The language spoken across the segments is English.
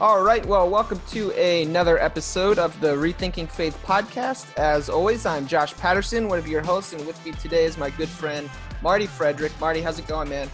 All right, well, welcome to another episode of the Rethinking Faith podcast. As always, I'm Josh Patterson, one of your hosts, and with me today is my good friend Marty Frederick. Marty, how's it going, man?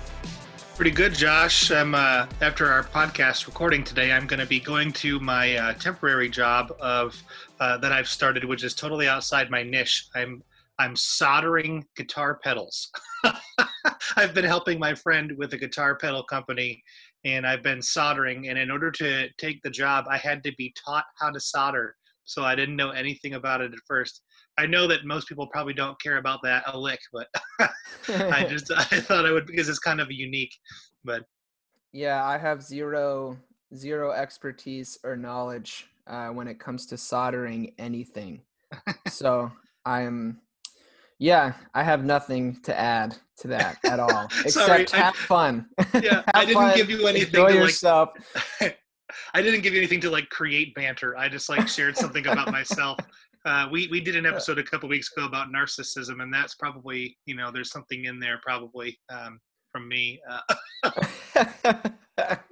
Pretty good, Josh. I'm uh, after our podcast recording today. I'm going to be going to my uh, temporary job of uh, that I've started, which is totally outside my niche. I'm I'm soldering guitar pedals. I've been helping my friend with a guitar pedal company and I've been soldering. And in order to take the job, I had to be taught how to solder. So I didn't know anything about it at first. I know that most people probably don't care about that a lick, but I just I thought I would because it's kind of unique. But yeah, I have zero zero expertise or knowledge uh, when it comes to soldering anything. so I'm yeah, I have nothing to add to that at all, except Sorry, have I, fun. Yeah, I didn't fun, give you anything enjoy to yourself. like. I didn't give you anything to like create banter. I just like shared something about myself. Uh, we we did an episode a couple weeks ago about narcissism, and that's probably you know there's something in there probably um, from me. Uh,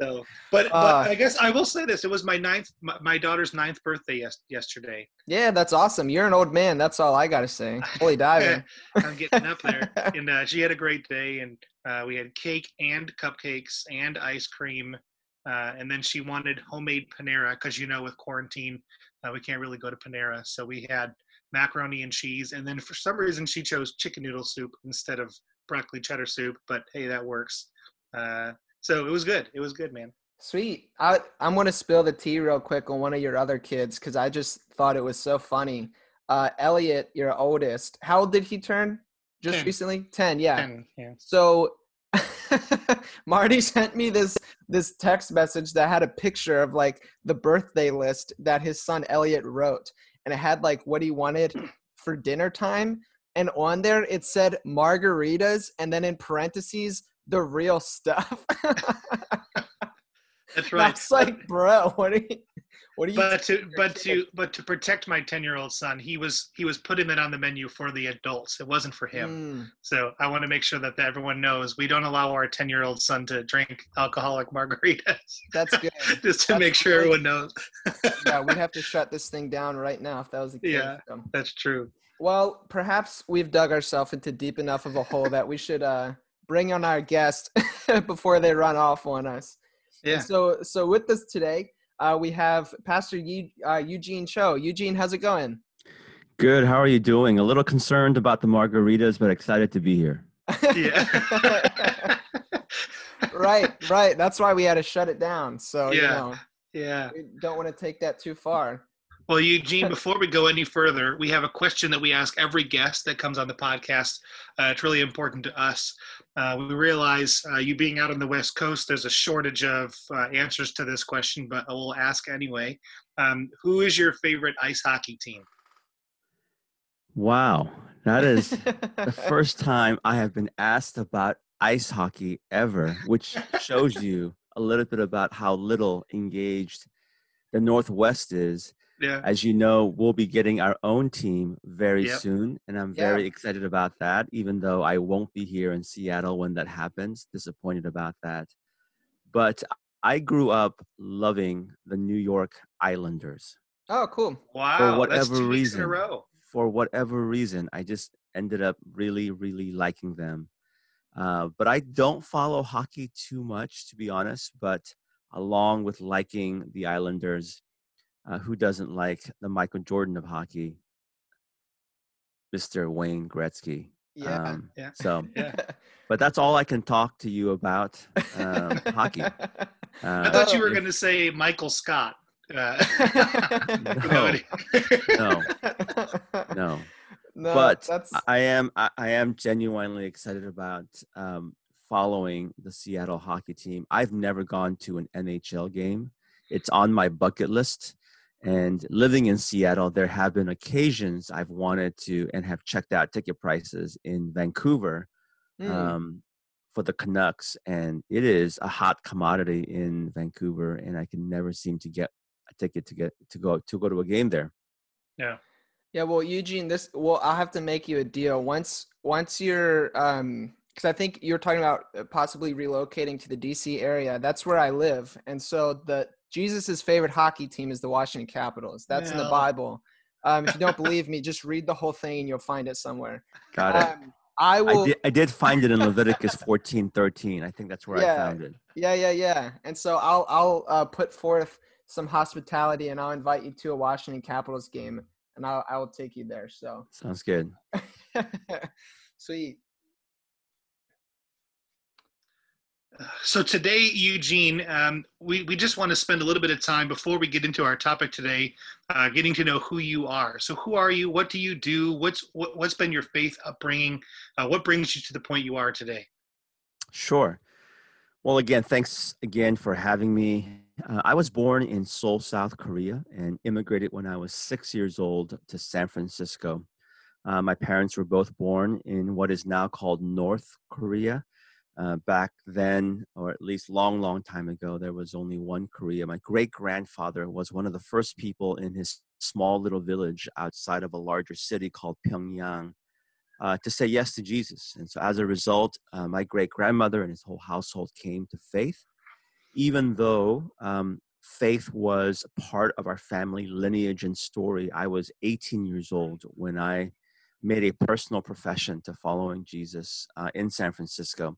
so, but, but uh, I guess I will say this: it was my ninth, my, my daughter's ninth birthday yes, yesterday. Yeah, that's awesome. You're an old man. That's all I gotta say. Holy diving! I'm getting up there, and uh, she had a great day, and uh, we had cake and cupcakes and ice cream, uh, and then she wanted homemade Panera because you know with quarantine uh, we can't really go to Panera, so we had macaroni and cheese, and then for some reason she chose chicken noodle soup instead of broccoli cheddar soup. But hey, that works. Uh, so it was good. It was good, man. Sweet. I I'm gonna spill the tea real quick on one of your other kids because I just thought it was so funny. Uh, Elliot, your oldest, how old did he turn? Just Ten. recently? Ten. Yeah. Ten. Yeah. So Marty sent me this this text message that had a picture of like the birthday list that his son Elliot wrote, and it had like what he wanted for dinner time, and on there it said margaritas, and then in parentheses the real stuff. That's right. That's like, bro, what are you? What are you? But to but to but to protect my ten year old son, he was he was putting it on the menu for the adults. It wasn't for him. Mm. So I want to make sure that everyone knows we don't allow our ten year old son to drink alcoholic margaritas. That's good. Just to that's make sure everyone knows. yeah, we'd have to shut this thing down right now if that was the case. Yeah, that's true. Well, perhaps we've dug ourselves into deep enough of a hole that we should uh, bring on our guest before they run off on us. Yeah. And so, so with us today, uh, we have Pastor uh, Eugene Cho. Eugene, how's it going? Good. How are you doing? A little concerned about the margaritas, but excited to be here. Yeah. right, right. That's why we had to shut it down. So, yeah. you know, yeah. We don't want to take that too far. Well, Eugene, before we go any further, we have a question that we ask every guest that comes on the podcast. Uh, it's really important to us. Uh, we realize uh, you being out on the West Coast, there's a shortage of uh, answers to this question, but I will ask anyway. Um, who is your favorite ice hockey team? Wow, that is the first time I have been asked about ice hockey ever, which shows you a little bit about how little engaged the Northwest is Yeah. As you know, we'll be getting our own team very yep. soon, and I'm very yeah. excited about that. Even though I won't be here in Seattle when that happens, disappointed about that. But I grew up loving the New York Islanders. Oh, cool! Wow, for whatever reason, for whatever reason, I just ended up really, really liking them. Uh, but I don't follow hockey too much, to be honest. But along with liking the Islanders, uh, who doesn't like the Michael Jordan of hockey, Mr. Wayne Gretzky? Yeah, um, yeah. So, yeah. but that's all I can talk to you about um, hockey. Uh, I thought you were going to say Michael Scott. Uh, no, no, no. No, but that's... I am I, I, am genuinely excited about um, following the Seattle hockey team. I've never gone to an NHL game. It's on my bucket list. And living in Seattle, there have been occasions I've wanted to and have checked out ticket prices in Vancouver mm. um, for the Canucks. And it is a hot commodity in Vancouver, and I can never seem to get a ticket to get to go to go to a game there. Yeah. Yeah, well, Eugene, this well, I'll have to make you a deal once once you're um because I think you're talking about uh, possibly relocating to the DC area. That's where I live, and so the Jesus's favorite hockey team is the Washington Capitals. That's in the Bible. Um, if you don't believe me, just read the whole thing and you'll find it somewhere. Got it. Um, I will. I did, I did, find it in Leviticus 14, 13. I think that's where yeah, I found it. Yeah, yeah, yeah. And so I'll I'll uh, put forth some hospitality and I'll invite you to a Washington Capitals game and I'll I will take you there. So sounds good. Sweet. So today, Eugene, um, we, we just want to spend a little bit of time before we get into our topic today, uh, getting to know who you are. So who are you? What do you do? What's what, what's been your faith upbringing? Uh, what brings you to the point you are today? Sure. Well, again, thanks again for having me. Uh, I was born in Seoul, South Korea, and immigrated when I was six years old to San Francisco. Uh, my parents were both born in what is now called North Korea. Uh, back then, or at least long, long time ago, there was only one Korea. My great grandfather was one of the first people in his small little village outside of a larger city called Pyongyang uh, to say yes to Jesus. And so, as a result, uh, my great grandmother and his whole household came to faith, even though um, faith was part of our family lineage and story. I was 18 years old when I made a personal profession to following Jesus uh, in San Francisco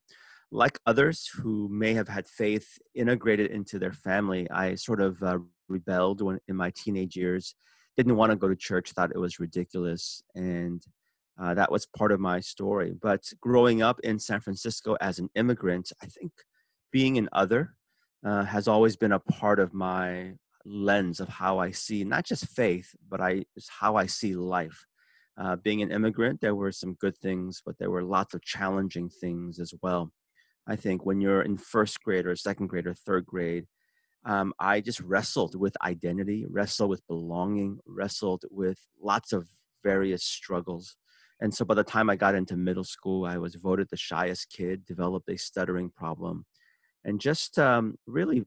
like others who may have had faith integrated into their family, I sort of uh, rebelled when in my teenage years. Didn't want to go to church, thought it was ridiculous, and uh, that was part of my story. But growing up in San Francisco as an immigrant, I think being an other uh, has always been a part of my lens of how I see not just faith, but I how I see life. Uh, being an immigrant, there were some good things, but there were lots of challenging things as well. I think when you're in first grade or second grade or third grade, um, I just wrestled with identity, wrestled with belonging, wrestled with lots of various struggles. And so by the time I got into middle school, I was voted the shyest kid, developed a stuttering problem, and just um, really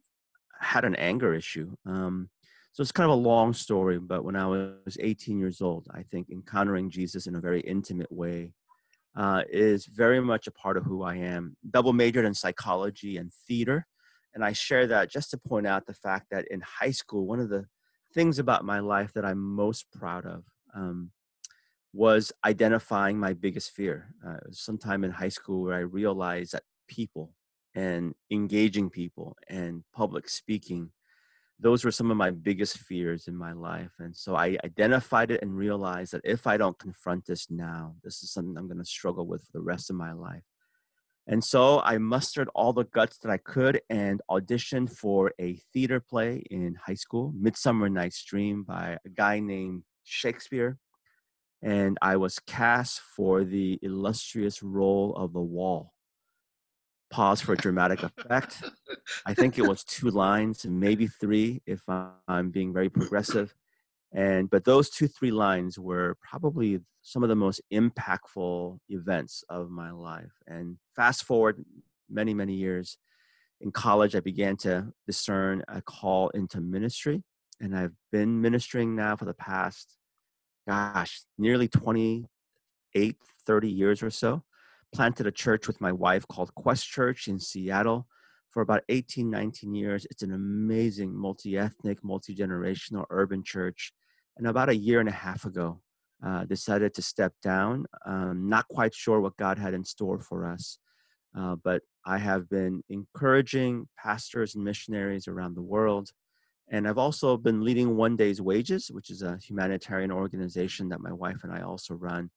had an anger issue. Um, so it's kind of a long story, but when I was 18 years old, I think encountering Jesus in a very intimate way uh, is very much a part of who I am. Double majored in psychology and theater. And I share that just to point out the fact that in high school, one of the things about my life that I'm most proud of um, was identifying my biggest fear. Uh, sometime in high school where I realized that people and engaging people and public speaking those were some of my biggest fears in my life. And so I identified it and realized that if I don't confront this now, this is something I'm going to struggle with for the rest of my life. And so I mustered all the guts that I could and auditioned for a theater play in high school, Midsummer Night's Dream by a guy named Shakespeare. And I was cast for the illustrious role of the wall pause for a dramatic effect. I think it was two lines, maybe three, if I'm being very progressive. And but those two, three lines were probably some of the most impactful events of my life. And fast forward many, many years in college, I began to discern a call into ministry. and I've been ministering now for the past, gosh, nearly 28, 30 years or so. Planted a church with my wife called Quest Church in Seattle for about 18, 19 years. It's an amazing multi ethnic, multi generational urban church. And about a year and a half ago, uh, decided to step down. Um, not quite sure what God had in store for us, uh, but I have been encouraging pastors and missionaries around the world. And I've also been leading One Day's Wages, which is a humanitarian organization that my wife and I also run.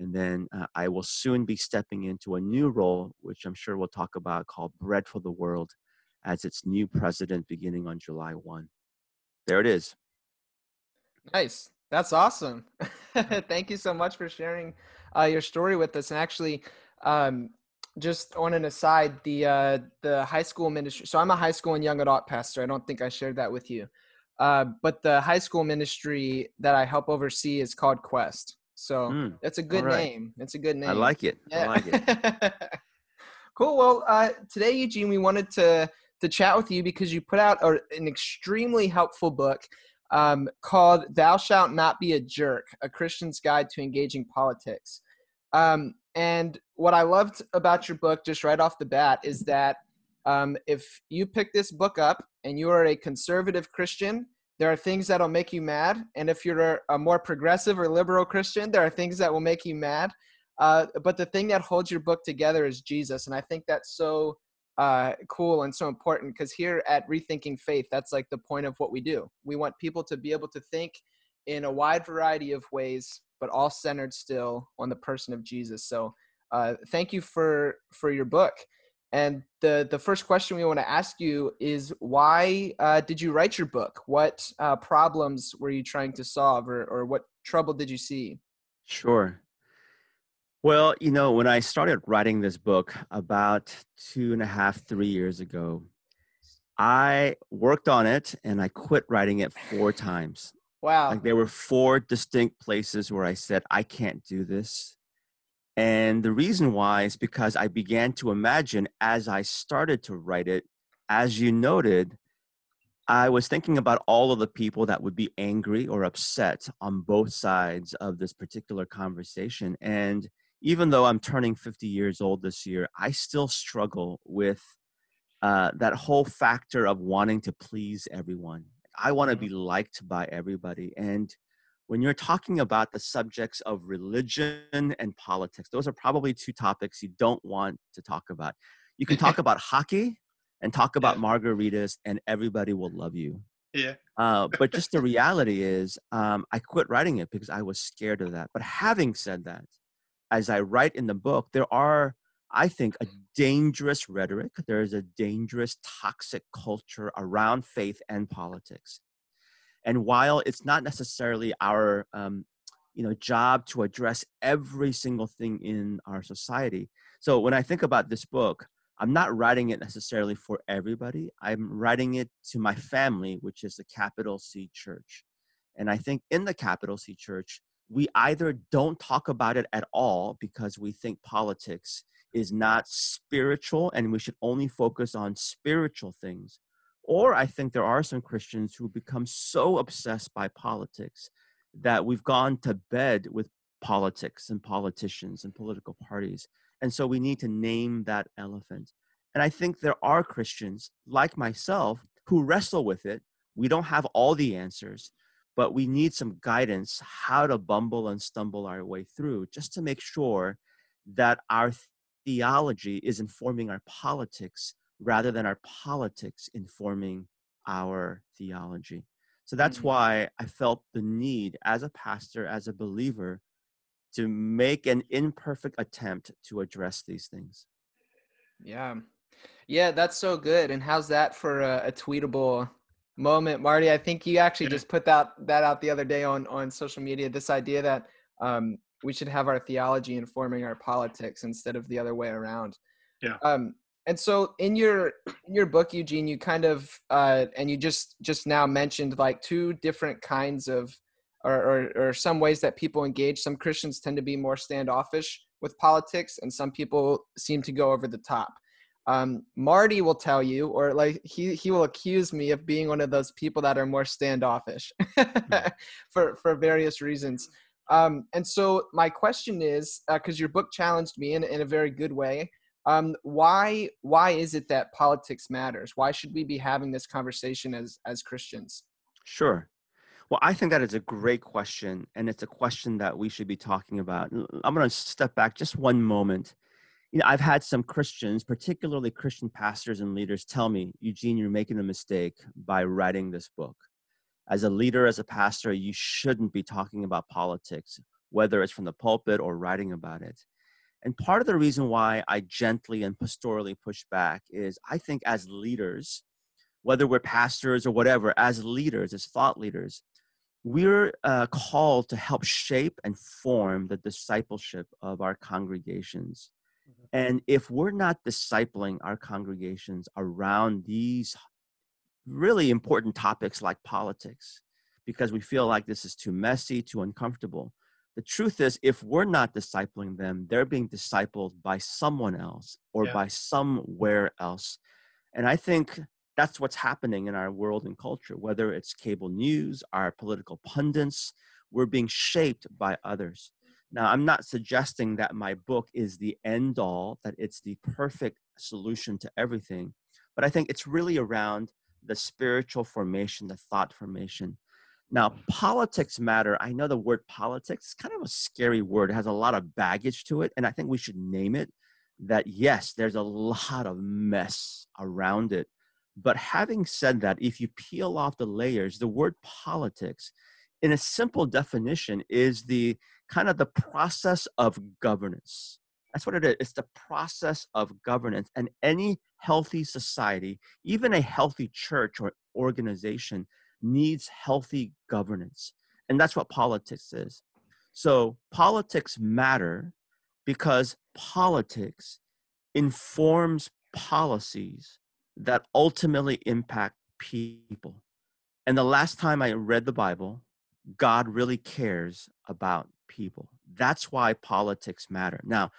And then uh, I will soon be stepping into a new role, which I'm sure we'll talk about, called Bread for the World, as its new president beginning on July 1. There it is. Nice. That's awesome. Thank you so much for sharing uh, your story with us. And actually, um, just on an aside, the uh, the high school ministry. So I'm a high school and young adult pastor. I don't think I shared that with you. Uh, but the high school ministry that I help oversee is called Quest. So mm, it's a good right. name. That's a good name. I like it. Yeah. I like it. cool. Well, uh, today, Eugene, we wanted to to chat with you because you put out a, an extremely helpful book um, called "Thou Shalt Not Be a Jerk: A Christian's Guide to Engaging Politics." Um, and what I loved about your book, just right off the bat, is that um, if you pick this book up and you are a conservative Christian, there are things that'll make you mad. And if you're a more progressive or liberal Christian, there are things that will make you mad. Uh, but the thing that holds your book together is Jesus. And I think that's so uh, cool and so important because here at Rethinking Faith, that's like the point of what we do. We want people to be able to think in a wide variety of ways but all centered still on the person of Jesus. So uh, thank you for for your book. And the the first question we want to ask you is why uh, did you write your book? What uh, problems were you trying to solve, or or what trouble did you see? Sure. Well, you know, when I started writing this book about two and a half, three years ago, I worked on it and I quit writing it four times. Wow. Like there were four distinct places where I said, I can't do this. And the reason why is because I began to imagine as I started to write it, as you noted, I was thinking about all of the people that would be angry or upset on both sides of this particular conversation. And even though I'm turning 50 years old this year, I still struggle with uh, that whole factor of wanting to please everyone I want to mm-hmm. be liked by everybody. And when you're talking about the subjects of religion and politics, those are probably two topics you don't want to talk about. You can talk about hockey and talk about margaritas, and everybody will love you. Yeah. Uh, but just the reality is, um, I quit writing it because I was scared of that. But having said that, as I write in the book, there are I think, a dangerous rhetoric. There is a dangerous, toxic culture around faith and politics. And while it's not necessarily our um, you know, job to address every single thing in our society. So when I think about this book, I'm not writing it necessarily for everybody. I'm writing it to my family, which is the capital C church. And I think in the capital C church, we either don't talk about it at all because we think politics is not spiritual and we should only focus on spiritual things. Or I think there are some Christians who become so obsessed by politics that we've gone to bed with politics and politicians and political parties. And so we need to name that elephant. And I think there are Christians like myself who wrestle with it. We don't have all the answers, but we need some guidance how to bumble and stumble our way through just to make sure that our theology is informing our politics rather than our politics informing our theology. So that's mm-hmm. why I felt the need as a pastor, as a believer, to make an imperfect attempt to address these things. Yeah. Yeah, that's so good. And how's that for a, a tweetable moment, Marty? I think you actually just put that that out the other day on on social media. This idea that um, we should have our theology informing our politics instead of the other way around. Yeah. Um, and so in your in your book, Eugene, you kind of uh, and you just just now mentioned like two different kinds of or, or, or some ways that people engage. Some Christians tend to be more standoffish with politics, and some people seem to go over the top. Um, Marty will tell you, or like he he will accuse me of being one of those people that are more standoffish hmm. for for various reasons. Um, and so my question is, because uh, your book challenged me in in a very good way. Um, why why is it that politics matters? Why should we be having this conversation as as Christians? Sure. Well, I think that is a great question, and it's a question that we should be talking about. I'm going to step back just one moment. You know, I've had some Christians, particularly Christian pastors and leaders, tell me, Eugene, you're making a mistake by writing this book. As a leader, as a pastor, you shouldn't be talking about politics, whether it's from the pulpit or writing about it. And part of the reason why I gently and pastorally push back is I think as leaders, whether we're pastors or whatever, as leaders, as thought leaders, we're uh, called to help shape and form the discipleship of our congregations. Mm-hmm. And if we're not discipling our congregations around these really important topics like politics, because we feel like this is too messy, too uncomfortable, the truth is, if we're not discipling them, they're being discipled by someone else or yeah. by somewhere else. And I think that's what's happening in our world and culture, whether it's cable news, our political pundits, we're being shaped by others. Now, I'm not suggesting that my book is the end all, that it's the perfect solution to everything, but I think it's really around the spiritual formation, the thought formation. Now, politics matter. I know the word politics is kind of a scary word. It has a lot of baggage to it, and I think we should name it that yes, there's a lot of mess around it. But having said that, if you peel off the layers, the word politics, in a simple definition, is the kind of the process of governance. That's what it is. It's the process of governance. And any healthy society, even a healthy church or organization, needs healthy governance. And that's what politics is. So politics matter because politics informs policies that ultimately impact people. And the last time I read the Bible, God really cares about people. That's why politics matter. Now,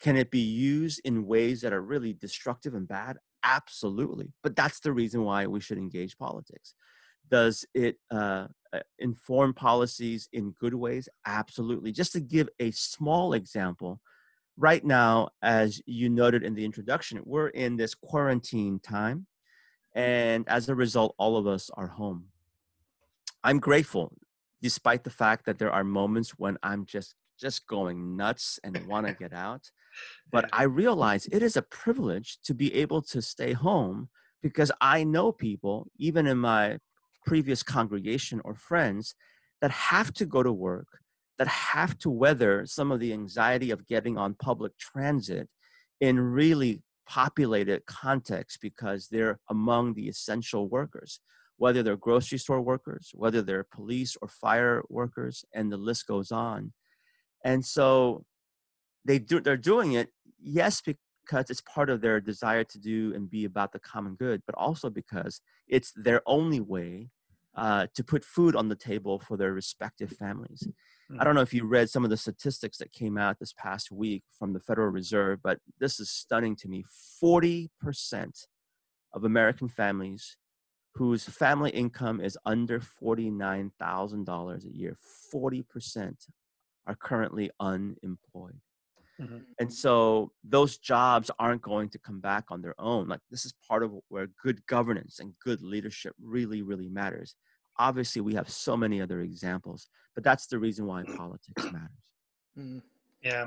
can it be used in ways that are really destructive and bad? Absolutely. But that's the reason why we should engage politics. Does it uh, uh inform policies in good ways? Absolutely. Just to give a small example, right now, as you noted in the introduction, we're in this quarantine time. And as a result, all of us are home. I'm grateful, despite the fact that there are moments when I'm just just going nuts and want to get out. But I realize it is a privilege to be able to stay home because I know people, even in my previous congregation or friends, that have to go to work that have to weather some of the anxiety of getting on public transit in really populated contexts because they're among the essential workers, whether they're grocery store workers, whether they're police or fire workers, and the list goes on. And so they do, they're doing it, yes, because it's part of their desire to do and be about the common good, but also because it's their only way uh, to put food on the table for their respective families. I don't mm-hmm. know if you read some of the statistics that came out this past week from the Federal Reserve, but this is stunning to me. 40% of American families whose family income is under $49,000 a year, 40% are currently unemployed. Mm-hmm. And so those jobs aren't going to come back on their own. Like this is part of where good governance and good leadership really, really matters obviously we have so many other examples but that's the reason why politics matters. Mm. yeah.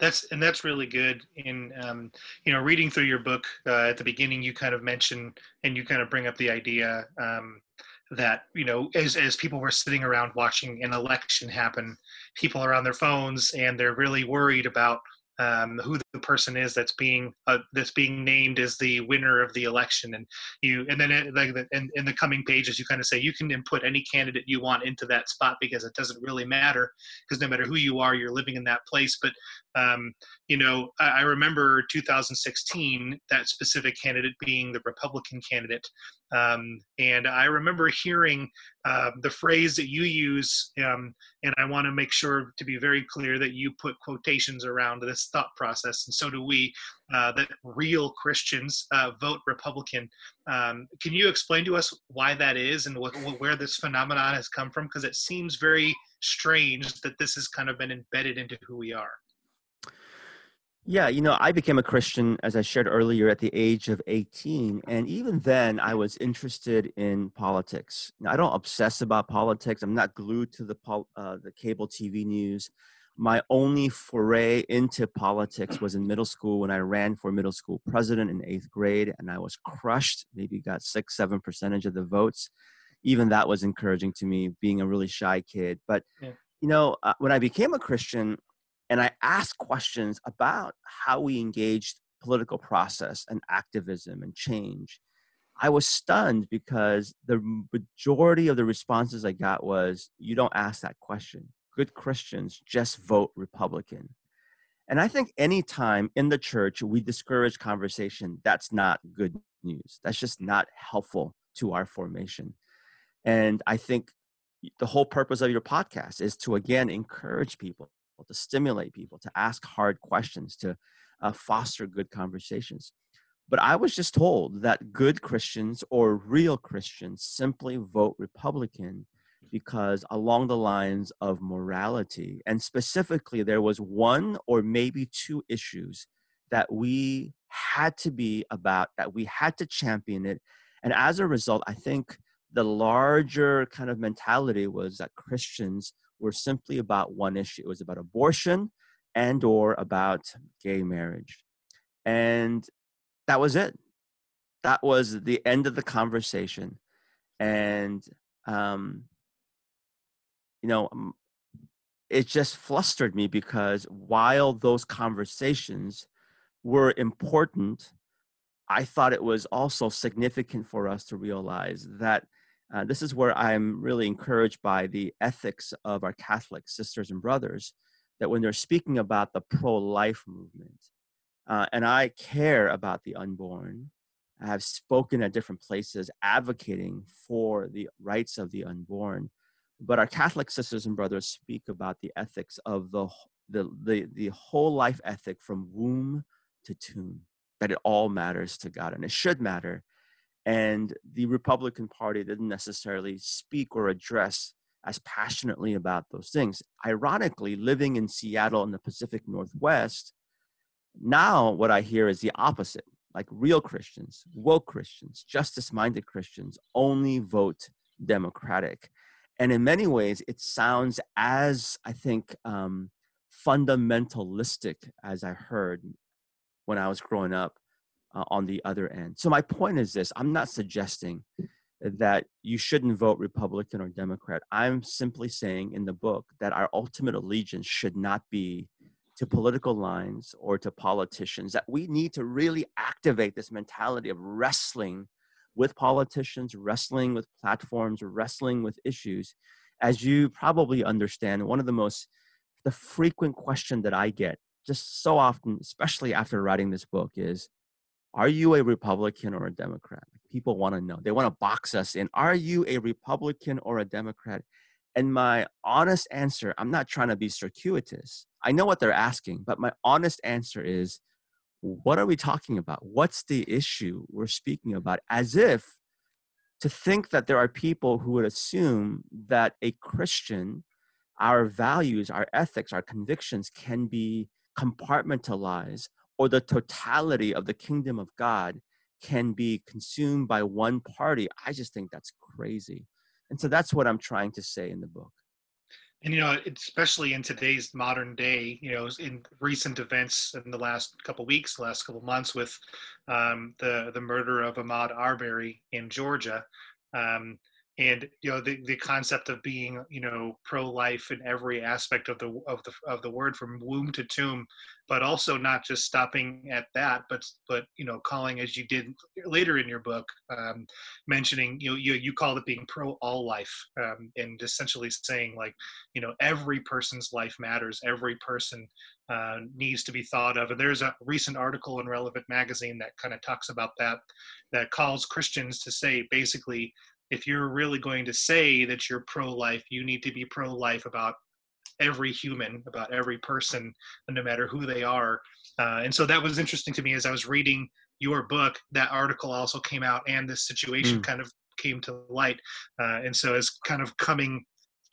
That's and that's really good in um, you know reading through your book uh, at the beginning you kind of mention and you kind of bring up the idea um, that you know as, as people were sitting around watching an election happen people are on their phones and they're really worried about um, who the person is that's being uh, that's being named as the winner of the election, and you and then it, like the, in, in the coming pages you kind of say you can input any candidate you want into that spot because it doesn't really matter because no matter who you are, you're living in that place. But Um, you know, I, I, remember 2016, that specific candidate being the Republican candidate. Um, and I remember hearing uh, the phrase that you use, um, and I want to make sure to be very clear that you put quotations around this thought process, and so do we, uh, that real Christians uh, vote Republican. Um, can you explain to us why that is and what, where this phenomenon has come from? Because it seems very strange that this has kind of been embedded into who we are. Yeah, you know, I became a Christian, as I shared earlier, at the age of 18. And even then, I was interested in politics. Now, I don't obsess about politics. I'm not glued to the, uh, the cable TV news. My only foray into politics was in middle school when I ran for middle school president in eighth grade, and I was crushed, maybe got six, seven percentage of the votes. Even that was encouraging to me, being a really shy kid. But, yeah. you know, uh, when I became a Christian, and I asked questions about how we engaged political process and activism and change. I was stunned because the majority of the responses I got was, you don't ask that question. Good Christians just vote Republican. And I think anytime in the church we discourage conversation, that's not good news. That's just not helpful to our formation. And I think the whole purpose of your podcast is to again encourage people to stimulate people, to ask hard questions, to uh, foster good conversations. But I was just told that good Christians or real Christians simply vote Republican because along the lines of morality, and specifically, there was one or maybe two issues that we had to be about, that we had to champion it. And as a result, I think the larger kind of mentality was that Christians were simply about one issue. It was about abortion and or about gay marriage. And that was it. That was the end of the conversation. And, um, you know, it just flustered me because while those conversations were important, I thought it was also significant for us to realize that uh, this is where I'm really encouraged by the ethics of our Catholic sisters and brothers that when they're speaking about the pro life movement, uh, and I care about the unborn, I have spoken at different places advocating for the rights of the unborn. But our Catholic sisters and brothers speak about the ethics of the, the, the, the whole life ethic from womb to tomb, that it all matters to God and it should matter and the Republican Party didn't necessarily speak or address as passionately about those things. Ironically, living in Seattle in the Pacific Northwest, now what I hear is the opposite. Like real Christians, woke Christians, justice minded Christians only vote Democratic. And in many ways, it sounds as, I think, um, fundamentalistic as I heard when I was growing up uh, on the other end. So my point is this: I'm not suggesting that you shouldn't vote Republican or Democrat. I'm simply saying in the book that our ultimate allegiance should not be to political lines or to politicians, that we need to really activate this mentality of wrestling with politicians, wrestling with platforms, wrestling with issues. As you probably understand, one of the most the frequent question that I get just so often, especially after writing this book, is are you a Republican or a Democrat? People want to know. They want to box us in. Are you a Republican or a Democrat? And my honest answer, I'm not trying to be circuitous. I know what they're asking, but my honest answer is what are we talking about? What's the issue we're speaking about? As if to think that there are people who would assume that a Christian, our values, our ethics, our convictions can be compartmentalized or the totality of the kingdom of God can be consumed by one party, I just think that's crazy. And so that's what I'm trying to say in the book. And you know, especially in today's modern day, you know, in recent events in the last couple weeks, last couple months, with um, the the murder of Ahmaud Arbery in Georgia, um, and you know the, the concept of being you know pro-life in every aspect of the of the of the word from womb to tomb but also not just stopping at that but but you know calling as you did later in your book um, mentioning you know you, you called it being pro all life um, and essentially saying like you know every person's life matters every person uh, needs to be thought of. And there's a recent article in relevant magazine that kind of talks about that that calls christians to say basically if you're really going to say that you're pro-life you need to be pro-life about every human about every person no matter who they are. Uh, and so that was interesting to me as i was reading your book. That article also came out and this situation mm. kind of came to light. Uh, and so as kind of coming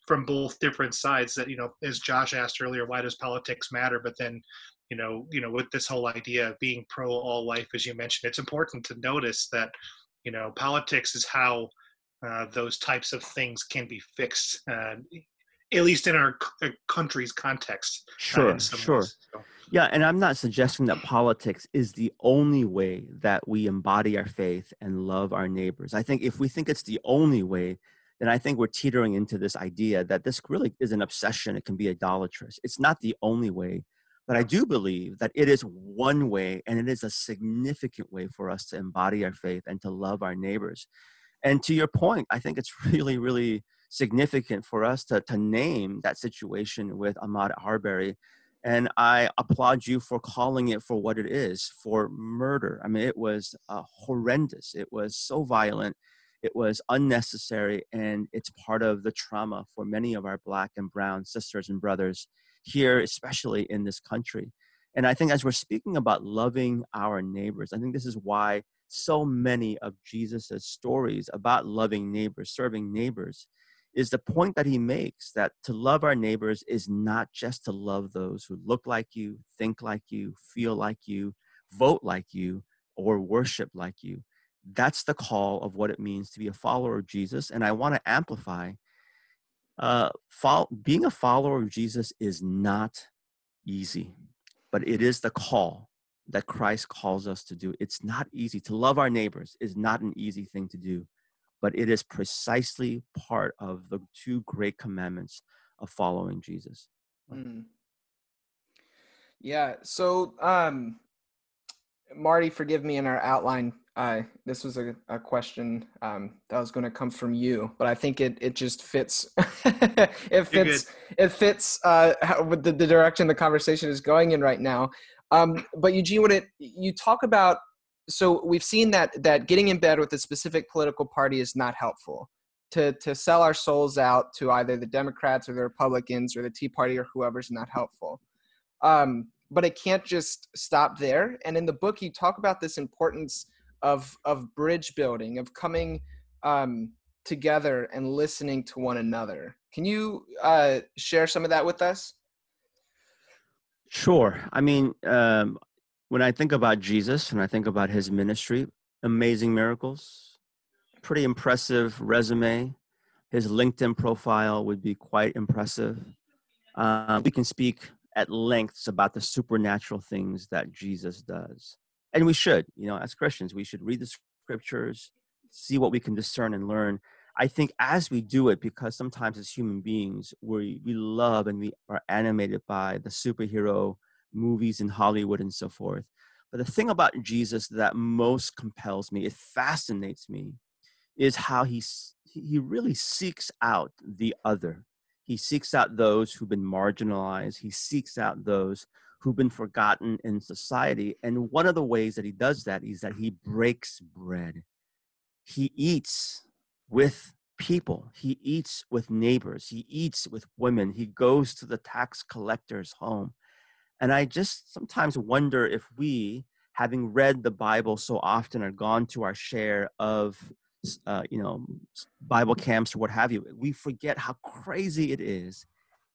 from both different sides that you know as josh asked earlier why does politics matter? But then you know you know with this whole idea of being pro all life as you mentioned it's important to notice that you know politics is how uh, those types of things can be fixed, uh, at least in our c- uh, country's context. Uh, sure, sure. So. Yeah, and I'm not suggesting that politics is the only way that we embody our faith and love our neighbors. I think if we think it's the only way, then I think we're teetering into this idea that this really is an obsession. It can be idolatrous. It's not the only way, but I do believe that it is one way and it is a significant way for us to embody our faith and to love our neighbors. And to your point, I think it's really, really significant for us to, to name that situation with Ahmaud Arbery. And I applaud you for calling it for what it is for murder. I mean, it was uh, horrendous. It was so violent. It was unnecessary. And it's part of the trauma for many of our Black and Brown sisters and brothers here, especially in this country. And I think as we're speaking about loving our neighbors, I think this is why so many of Jesus' stories about loving neighbors, serving neighbors, is the point that he makes that to love our neighbors is not just to love those who look like you, think like you, feel like you, vote like you, or worship like you. That's the call of what it means to be a follower of Jesus. And I want to amplify uh, follow, being a follower of Jesus is not easy, but it is the call that Christ calls us to do. It's not easy. To love our neighbors is not an easy thing to do, but it is precisely part of the two great commandments of following Jesus. Mm. Yeah. So, um, Marty, forgive me in our outline. Uh, this was a, a question um, that was going to come from you, but I think it, it just fits. it fits. It fits uh, how, with the, the direction the conversation is going in right now. Um, but Eugene, what it you talk about? So we've seen that that getting in bed with a specific political party is not helpful. To to sell our souls out to either the Democrats or the Republicans or the Tea Party or whoever's not helpful. Um, but it can't just stop there. And in the book, you talk about this importance of of bridge building, of coming um, together and listening to one another. Can you uh, share some of that with us? Sure. I mean, um, when I think about Jesus and I think about his ministry, amazing miracles, pretty impressive resume. His LinkedIn profile would be quite impressive. Uh, we can speak at lengths about the supernatural things that Jesus does. And we should, you know, as Christians, we should read the scriptures, see what we can discern and learn. I think as we do it, because sometimes as human beings, we, we love and we are animated by the superhero movies in Hollywood and so forth. But the thing about Jesus that most compels me, it fascinates me, is how he, he really seeks out the other. He seeks out those who've been marginalized. He seeks out those who've been forgotten in society. And one of the ways that he does that is that he breaks bread. He eats with people. He eats with neighbors. He eats with women. He goes to the tax collector's home. And I just sometimes wonder if we, having read the Bible so often or gone to our share of, uh, you know, Bible camps or what have you, we forget how crazy it is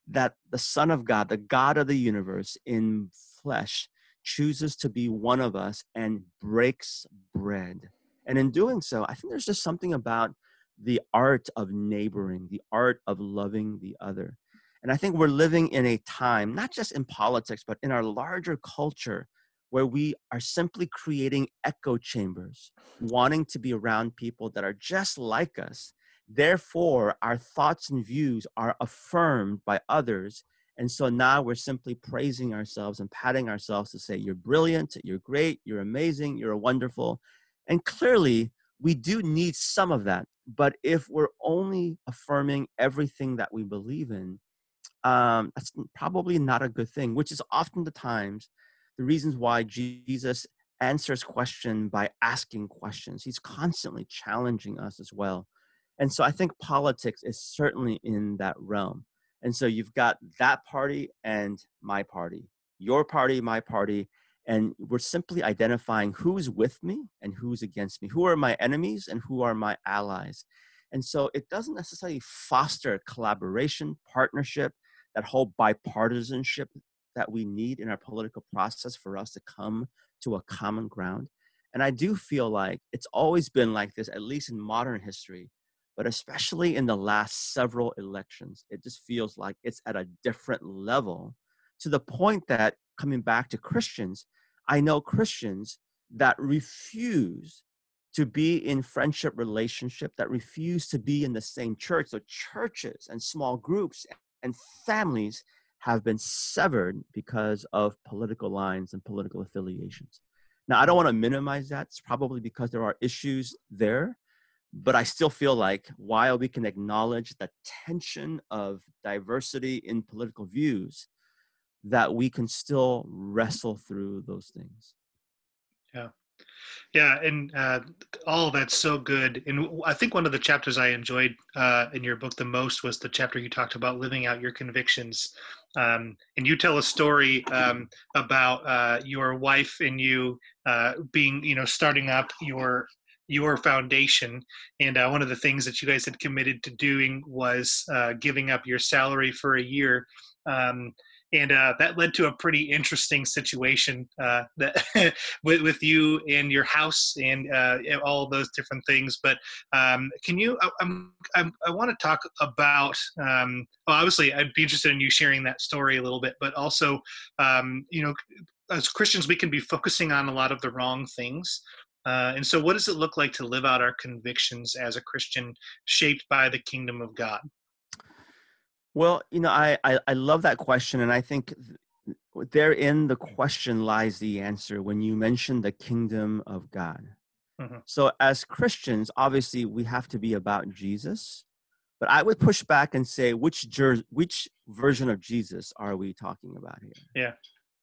that the Son of God, the God of the universe in flesh, chooses to be one of us and breaks bread. And in doing so, I think there's just something about the art of neighboring, the art of loving the other. And I think we're living in a time, not just in politics, but in our larger culture, where we are simply creating echo chambers, wanting to be around people that are just like us, Therefore, our thoughts and views are affirmed by others. And so now we're simply praising ourselves and patting ourselves to say, You're brilliant, you're great, you're amazing, you're wonderful. And clearly, we do need some of that. But if we're only affirming everything that we believe in, um, that's probably not a good thing, which is often the times the reasons why Jesus answers question by asking questions. He's constantly challenging us as well. And so I think politics is certainly in that realm. And so you've got that party and my party, your party, my party, and we're simply identifying who's with me and who's against me, who are my enemies and who are my allies. And so it doesn't necessarily foster collaboration, partnership, that whole bipartisanship that we need in our political process for us to come to a common ground. And I do feel like it's always been like this, at least in modern history, but especially in the last several elections, it just feels like it's at a different level to the point that coming back to Christians, I know Christians that refuse to be in friendship relationship that refuse to be in the same church so churches and small groups and families have been severed because of political lines and political affiliations. Now, I don't want to minimize that. It's probably because there are issues there, but I still feel like while we can acknowledge the tension of diversity in political views, that we can still wrestle through those things. Yeah. Yeah, and uh, all that's so good. And I think one of the chapters I enjoyed uh, in your book the most was the chapter you talked about living out your convictions. Um, and you tell a story um, about uh, your wife and you uh, being, you know, starting up your your foundation. And uh, one of the things that you guys had committed to doing was uh, giving up your salary for a year. Um, and uh, that led to a pretty interesting situation uh, that with, with you and your house and uh, all those different things. But um, can you? I, I'm, I'm, i want to talk about. Um, well, obviously, I'd be interested in you sharing that story a little bit, but also, um, you know, as Christians, we can be focusing on a lot of the wrong things. Uh, and so, what does it look like to live out our convictions as a Christian, shaped by the kingdom of God? Well, you know, I, I, I love that question, and I think therein the question lies the answer when you mention the kingdom of God. Mm-hmm. So, as Christians, obviously, we have to be about Jesus, but I would push back and say, which jer- which version of Jesus are we talking about here? Yeah,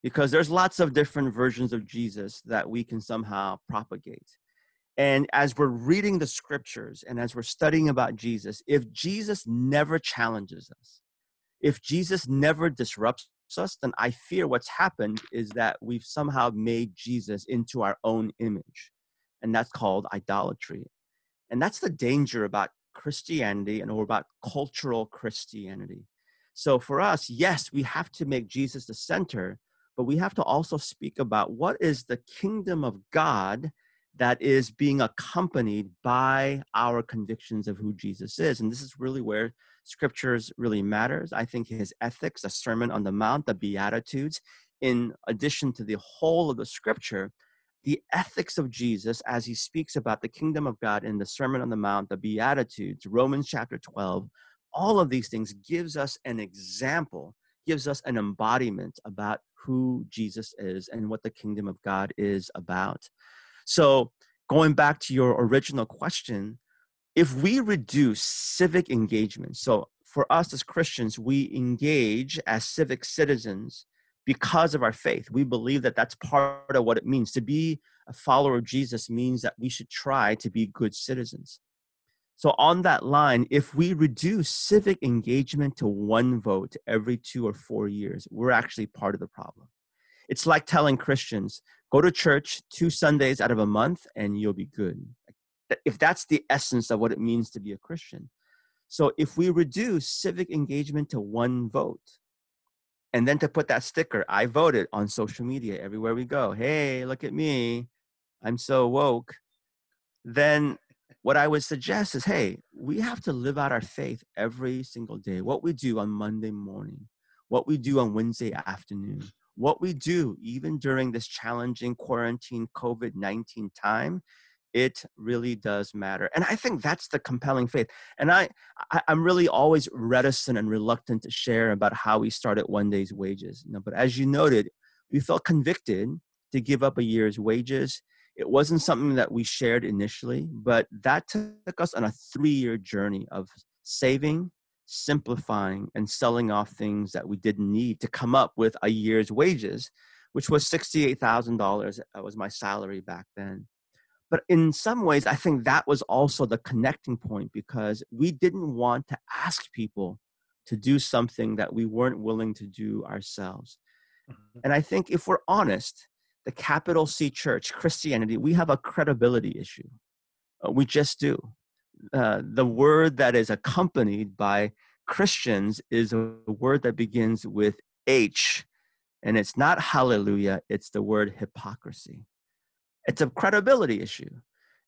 because there's lots of different versions of Jesus that we can somehow propagate. And as we're reading the scriptures and as we're studying about Jesus, if Jesus never challenges us, if Jesus never disrupts us, then I fear what's happened is that we've somehow made Jesus into our own image. And that's called idolatry. And that's the danger about Christianity and or about cultural Christianity. So for us, yes, we have to make Jesus the center, but we have to also speak about what is the kingdom of God that is being accompanied by our convictions of who Jesus is. And this is really where scriptures really matters. I think his ethics, the Sermon on the Mount, the Beatitudes, in addition to the whole of the scripture, the ethics of Jesus as he speaks about the kingdom of God in the Sermon on the Mount, the Beatitudes, Romans chapter 12, all of these things gives us an example, gives us an embodiment about who Jesus is and what the kingdom of God is about. So, going back to your original question, if we reduce civic engagement, so for us as Christians, we engage as civic citizens because of our faith. We believe that that's part of what it means. To be a follower of Jesus means that we should try to be good citizens. So, on that line, if we reduce civic engagement to one vote every two or four years, we're actually part of the problem. It's like telling Christians, go to church two Sundays out of a month and you'll be good. If that's the essence of what it means to be a Christian. So if we reduce civic engagement to one vote, and then to put that sticker, I voted on social media everywhere we go. Hey, look at me. I'm so woke. Then what I would suggest is hey, we have to live out our faith every single day. What we do on Monday morning, what we do on Wednesday afternoon, what we do, even during this challenging quarantine COVID 19 time, it really does matter. And i think that's the compelling faith. And I, I am really always reticent and reluctant to share about how we started one day's wages. You know but as you noted we felt convicted to give up a year's wages it wasn't something that we shared initially but that took us on a three year journey of saving simplifying and selling off things that we didn't need to come up with a year's wages which was $68000 that was my salary back then but in some ways, I think that was also the connecting point because we didn't want to ask people to do something that we weren't willing to do ourselves. Mm-hmm. And I think if we're honest, the capital C church, Christianity, we have a credibility issue. Uh, we just do. Uh, the word that is accompanied by Christians is a word that begins with H, and it's not hallelujah, it's the word hypocrisy. It's a credibility issue.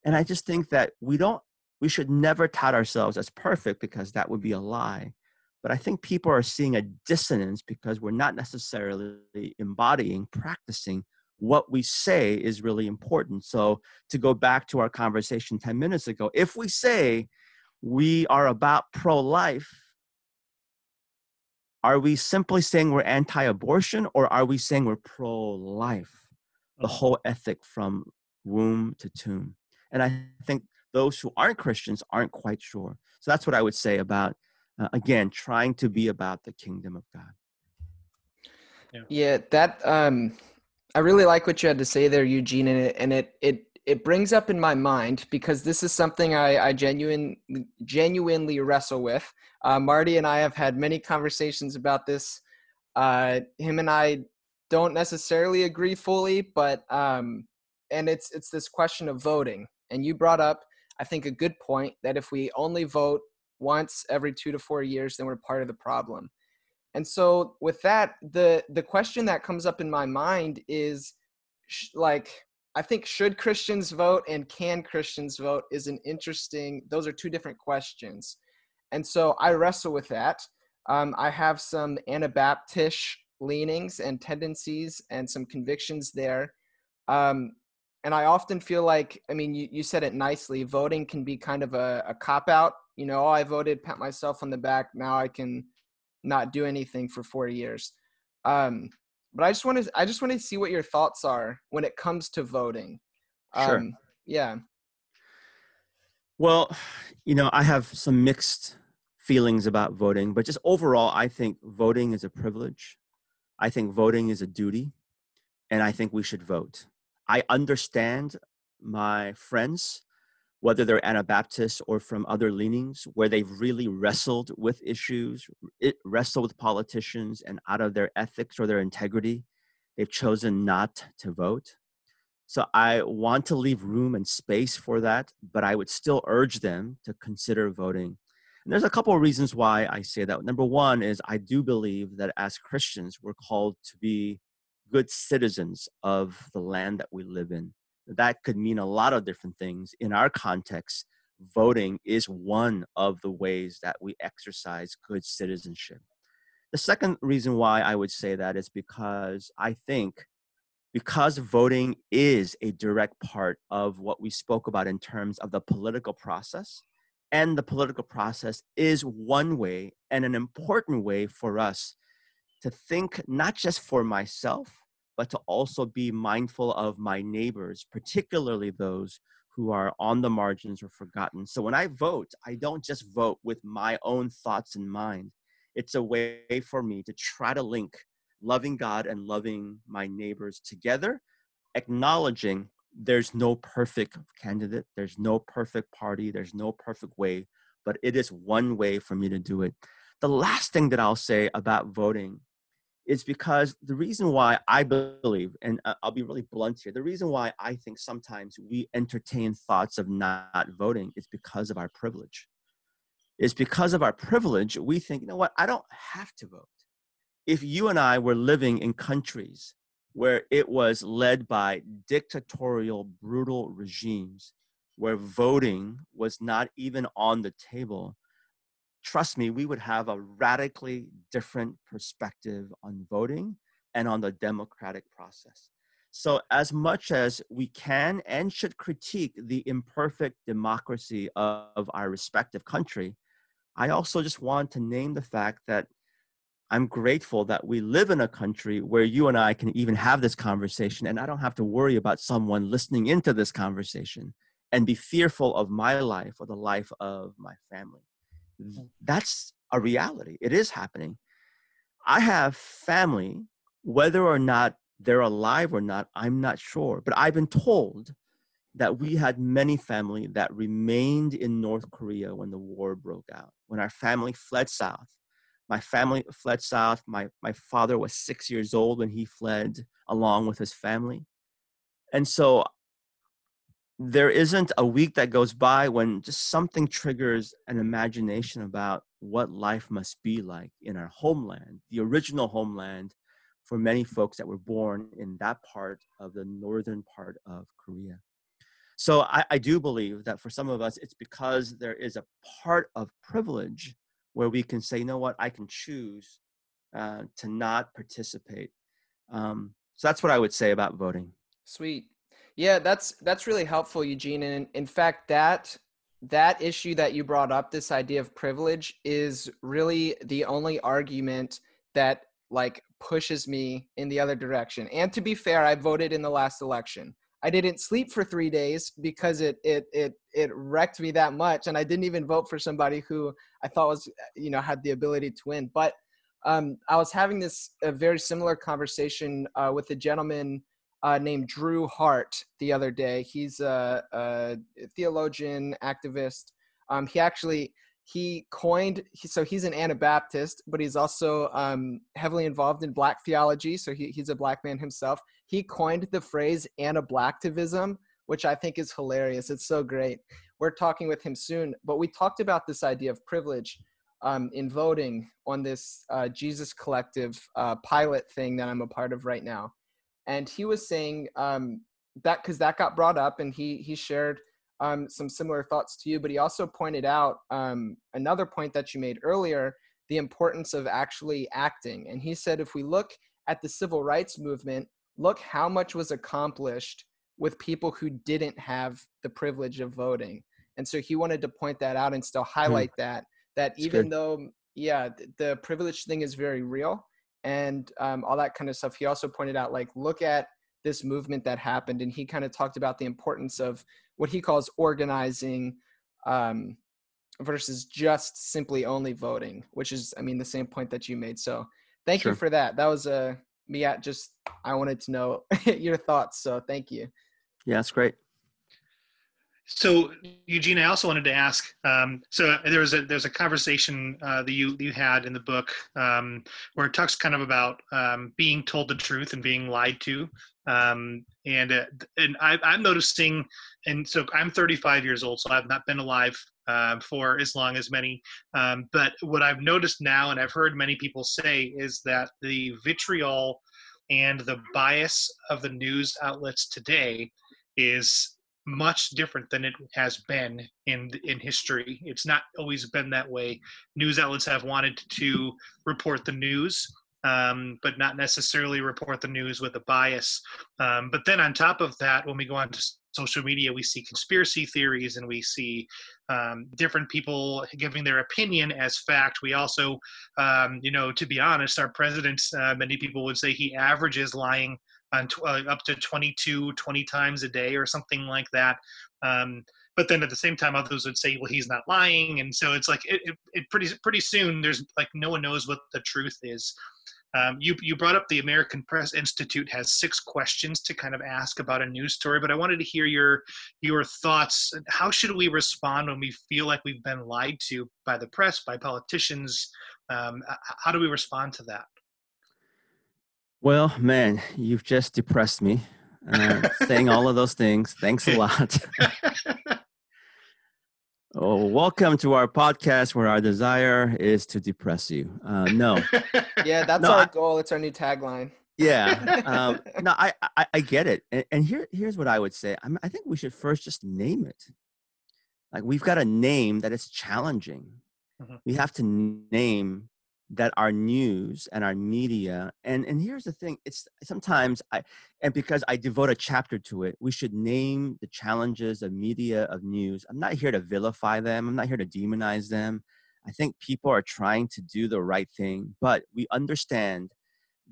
And I just think that we don't, we should never tout ourselves as perfect because that would be a lie. But I think people are seeing a dissonance because we're not necessarily embodying, practicing what we say is really important. So, to go back to our conversation 10 minutes ago, if we say we are about pro life, are we simply saying we're anti abortion or are we saying we're pro life? the mm-hmm. whole ethic from womb to tomb. And I think those who aren't Christians aren't quite sure. So that's what I would say about, uh, again, trying to be about the kingdom of God. Yeah, yeah that, um, I really like what you had to say there, Eugene, and it, and it, it, it brings up in my mind because this is something I, I genuine, genuinely wrestle with. Uh, Marty and I have had many conversations about this. Uh, him and I don't necessarily agree fully, but um, and it's it's this question of voting. And you brought up, I think, a good point that if we only vote once every two to four years, then we're part of the problem. And so, with that, the the question that comes up in my mind is, sh- like, I think should Christians vote and can Christians vote is an interesting. Those are two different questions, and so I wrestle with that. Um, I have some Anabaptist leanings and tendencies and some convictions there. Um, and I often feel like, I mean, you, you said it nicely, voting can be kind of a, a cop out. You know, oh, I voted, pat myself on the back. Now I can not do anything for four years. Um, but I just want to, I just want to see what your thoughts are when it comes to voting. Um, sure. Yeah. Well, you know, I have some mixed feelings about voting, but just overall, I think voting is a privilege. I think voting is a duty, and I think we should vote. I understand my friends, whether they're Anabaptists or from other leanings, where they've really wrestled with issues, wrestled with politicians, and out of their ethics or their integrity, they've chosen not to vote. So I want to leave room and space for that, but I would still urge them to consider voting and there's a couple of reasons why I say that. Number one is I do believe that as Christians, we're called to be good citizens of the land that we live in. That could mean a lot of different things. In our context, voting is one of the ways that we exercise good citizenship. The second reason why I would say that is because I think because voting is a direct part of what we spoke about in terms of the political process, and the political process is one way and an important way for us to think not just for myself, but to also be mindful of my neighbors, particularly those who are on the margins or forgotten. So when I vote, I don't just vote with my own thoughts in mind. It's a way for me to try to link loving God and loving my neighbors together, acknowledging there's no perfect candidate, there's no perfect party, there's no perfect way, but it is one way for me to do it. The last thing that I'll say about voting is because the reason why I believe, and uh, I'll be really blunt here, the reason why I think sometimes we entertain thoughts of not voting is because of our privilege. Is because of our privilege, we think, you know what, I don't have to vote. If you and I were living in countries where it was led by dictatorial, brutal regimes, where voting was not even on the table, trust me, we would have a radically different perspective on voting and on the democratic process. So, as much as we can and should critique the imperfect democracy of, our respective country, I also just want to name the fact that I'm grateful that we live in a country where you and I can even have this conversation, and I don't have to worry about someone listening into this conversation and be fearful of my life or the life of my family. That's a reality. It is happening. I have family, whether or not they're alive or not, I'm not sure. But I've been told that we had many family that remained in North Korea when the war broke out. When our family fled south, my family fled south. My, my father was six years old when he fled along with his family. And so there isn't a week that goes by when just something triggers an imagination about what life must be like in our homeland, the original homeland for many folks that were born in that part of the northern part of Korea. So I, I do believe that for some of us, it's because there is a part of privilege where we can say, you know what, I can choose uh, to not participate. Um, so that's what I would say about voting. Sweet. Yeah, that's that's really helpful, Eugene. And in fact, that that issue that you brought up, this idea of privilege, is really the only argument that like pushes me in the other direction. And to be fair, I voted in the last election. I didn't sleep for three days because it it it it wrecked me that much, and I didn't even vote for somebody who I thought was you know had the ability to win. But um, I was having this a very similar conversation uh, with a gentleman uh, named Drew Hart the other day. He's a, a theologian, activist. Um, he actually he coined so he's an anabaptist but he's also um, heavily involved in black theology so he, he's a black man himself he coined the phrase anablacktivism which i think is hilarious it's so great we're talking with him soon but we talked about this idea of privilege um, in voting on this uh, jesus collective uh, pilot thing that i'm a part of right now and he was saying um, that because that got brought up, and he he shared um, some similar thoughts to you, but he also pointed out um, another point that you made earlier, the importance of actually acting. And he said, if we look at the civil rights movement, look how much was accomplished with people who didn't have the privilege of voting. And so he wanted to point that out and still hmm. highlight that that That's even good. though yeah, the privilege thing is very real, and um, all that kind of stuff. He also pointed out, like, look at this movement that happened, and he kind of talked about the importance of what he calls organizing um, versus just simply only voting, which is, I mean, the same point that you made. So, thank sure. you for that. That was a uh, me at just I wanted to know your thoughts. So, thank you. Yeah, that's great. So Eugene, I also wanted to ask. Um, so there was a there's a conversation uh, that you you had in the book um, where it talks kind of about um, being told the truth and being lied to, um, and uh, and I, am noticing, and so I'm 35 years old, so I've not been alive uh, for as long as many. Um, but what I've noticed now, and I've heard many people say, is that the vitriol and the bias of the news outlets today is much different than it has been in in history. It's not always been that way. News outlets have wanted to report the news, um, but not necessarily report the news with a bias. Um, but then on top of that, when we go on to social media, we see conspiracy theories and we see um, different people giving their opinion as fact. We also, um, you know, to be honest, our president, uh, many people would say he averages lying on tw- uh, up to 22, 20 times a day or something like that. Um, but then at the same time, others would say, well, he's not lying. And so it's like, it, it, it pretty, pretty soon there's like, no one knows what the truth is. Um, you, you brought up the American Press Institute has six questions to kind of ask about a news story, but I wanted to hear your your thoughts. How should we respond when we feel like we've been lied to by the press, by politicians? Um, how do we respond to that? Well, man, you've just depressed me. Uh, saying all of those things. Thanks a lot. oh, welcome to our podcast where our desire is to depress you. Uh, no. Yeah, that's no, our I, goal. It's our new tagline. Yeah. Um, no, I, I, I get it. And, and, here here's what I would say. I, mean, I think we should first just name it. Like we've got a name that is challenging. Mm-hmm. We have to name that our news and our media and and here's the thing it's sometimes i and because i devote a chapter to it we should name the challenges of media of news. I'm not here to vilify them i'm not here to demonize them. I think people are trying to do the right thing but we understand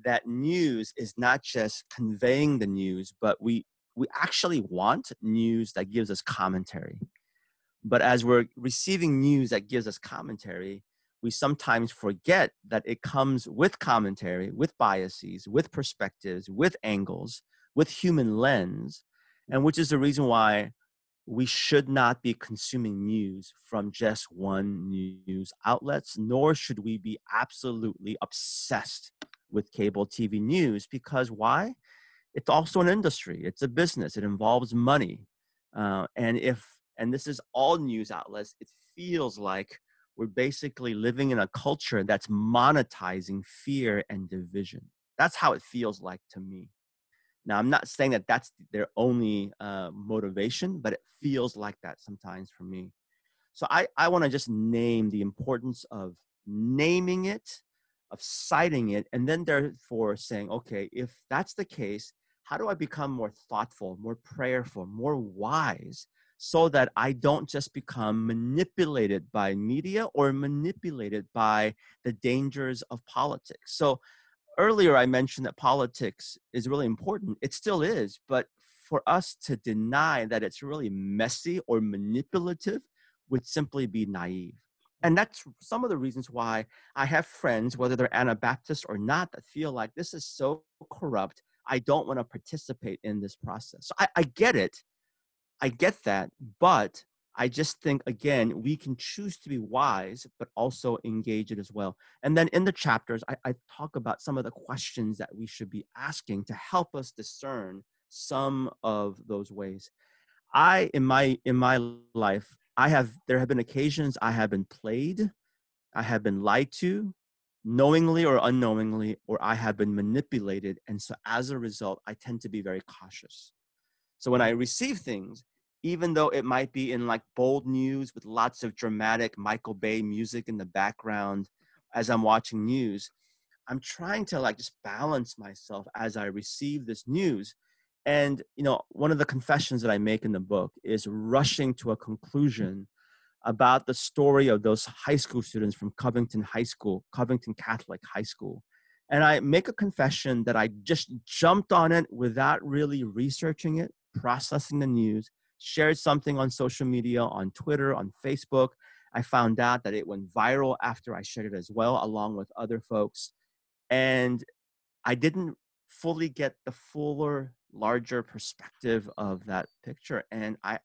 that news is not just conveying the news but we we actually want news that gives us commentary. But as we're receiving news that gives us commentary we sometimes forget that it comes with commentary, with biases, with perspectives, with angles, with human lens, and which is the reason why we should not be consuming news from just one news outlets, nor should we be absolutely obsessed with cable TV news because why? It's also an industry, it's a business, it involves money. Uh, and if, and this is all news outlets, it feels like we're basically living in a culture that's monetizing fear and division. That's how it feels like to me. Now, I'm not saying that that's their only uh, motivation, but it feels like that sometimes for me. So I, I want to just name the importance of naming it, of citing it, and then therefore saying, okay, if that's the case, how do I become more thoughtful, more prayerful, more wise so that I don't just become manipulated by media or manipulated by the dangers of politics. So earlier I mentioned that politics is really important. It still is, but for us to deny that it's really messy or manipulative would simply be naive. And that's some of the reasons why I have friends, whether they're Anabaptists or not, that feel like this is so corrupt. I don't want to participate in this process. So I, I get it. I get that, but I just think again we can choose to be wise, but also engage it as well. And then in the chapters, I, I, talk about some of the questions that we should be asking to help us discern some of those ways. I in my in my life, I have there have been occasions I have been played, I have been lied to, knowingly or unknowingly, or I have been manipulated, and so as a result, I tend to be very cautious. So when I receive things, even though it might be in like bold news with lots of dramatic Michael Bay music in the background as I'm watching news, I'm trying to like just balance myself as I receive this news. And, you know, one of the confessions that I make in the book is rushing to a conclusion about the story of those high school students from Covington High School, Covington Catholic High School. And I make a confession that I just jumped on it without really researching it, processing the news, shared something on social media, on Twitter, on Facebook. I found out that it went viral after I shared it as well, along with other folks. And I didn't fully get the fuller, larger perspective of that picture. And I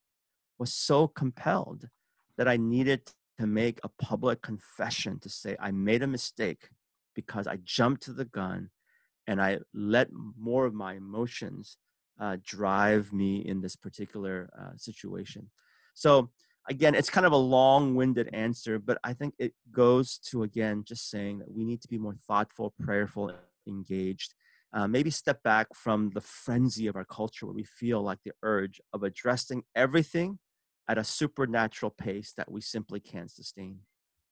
was so compelled that I needed to make a public confession to say I made a mistake because I jumped to the gun and I let more of my emotions uh, drive me in this particular uh, situation. So again, it's kind of a long-winded answer, but I think it goes to again just saying that we need to be more thoughtful, prayerful, engaged. Uh, maybe step back from the frenzy of our culture where we feel like the urge of addressing everything at a supernatural pace that we simply can't sustain.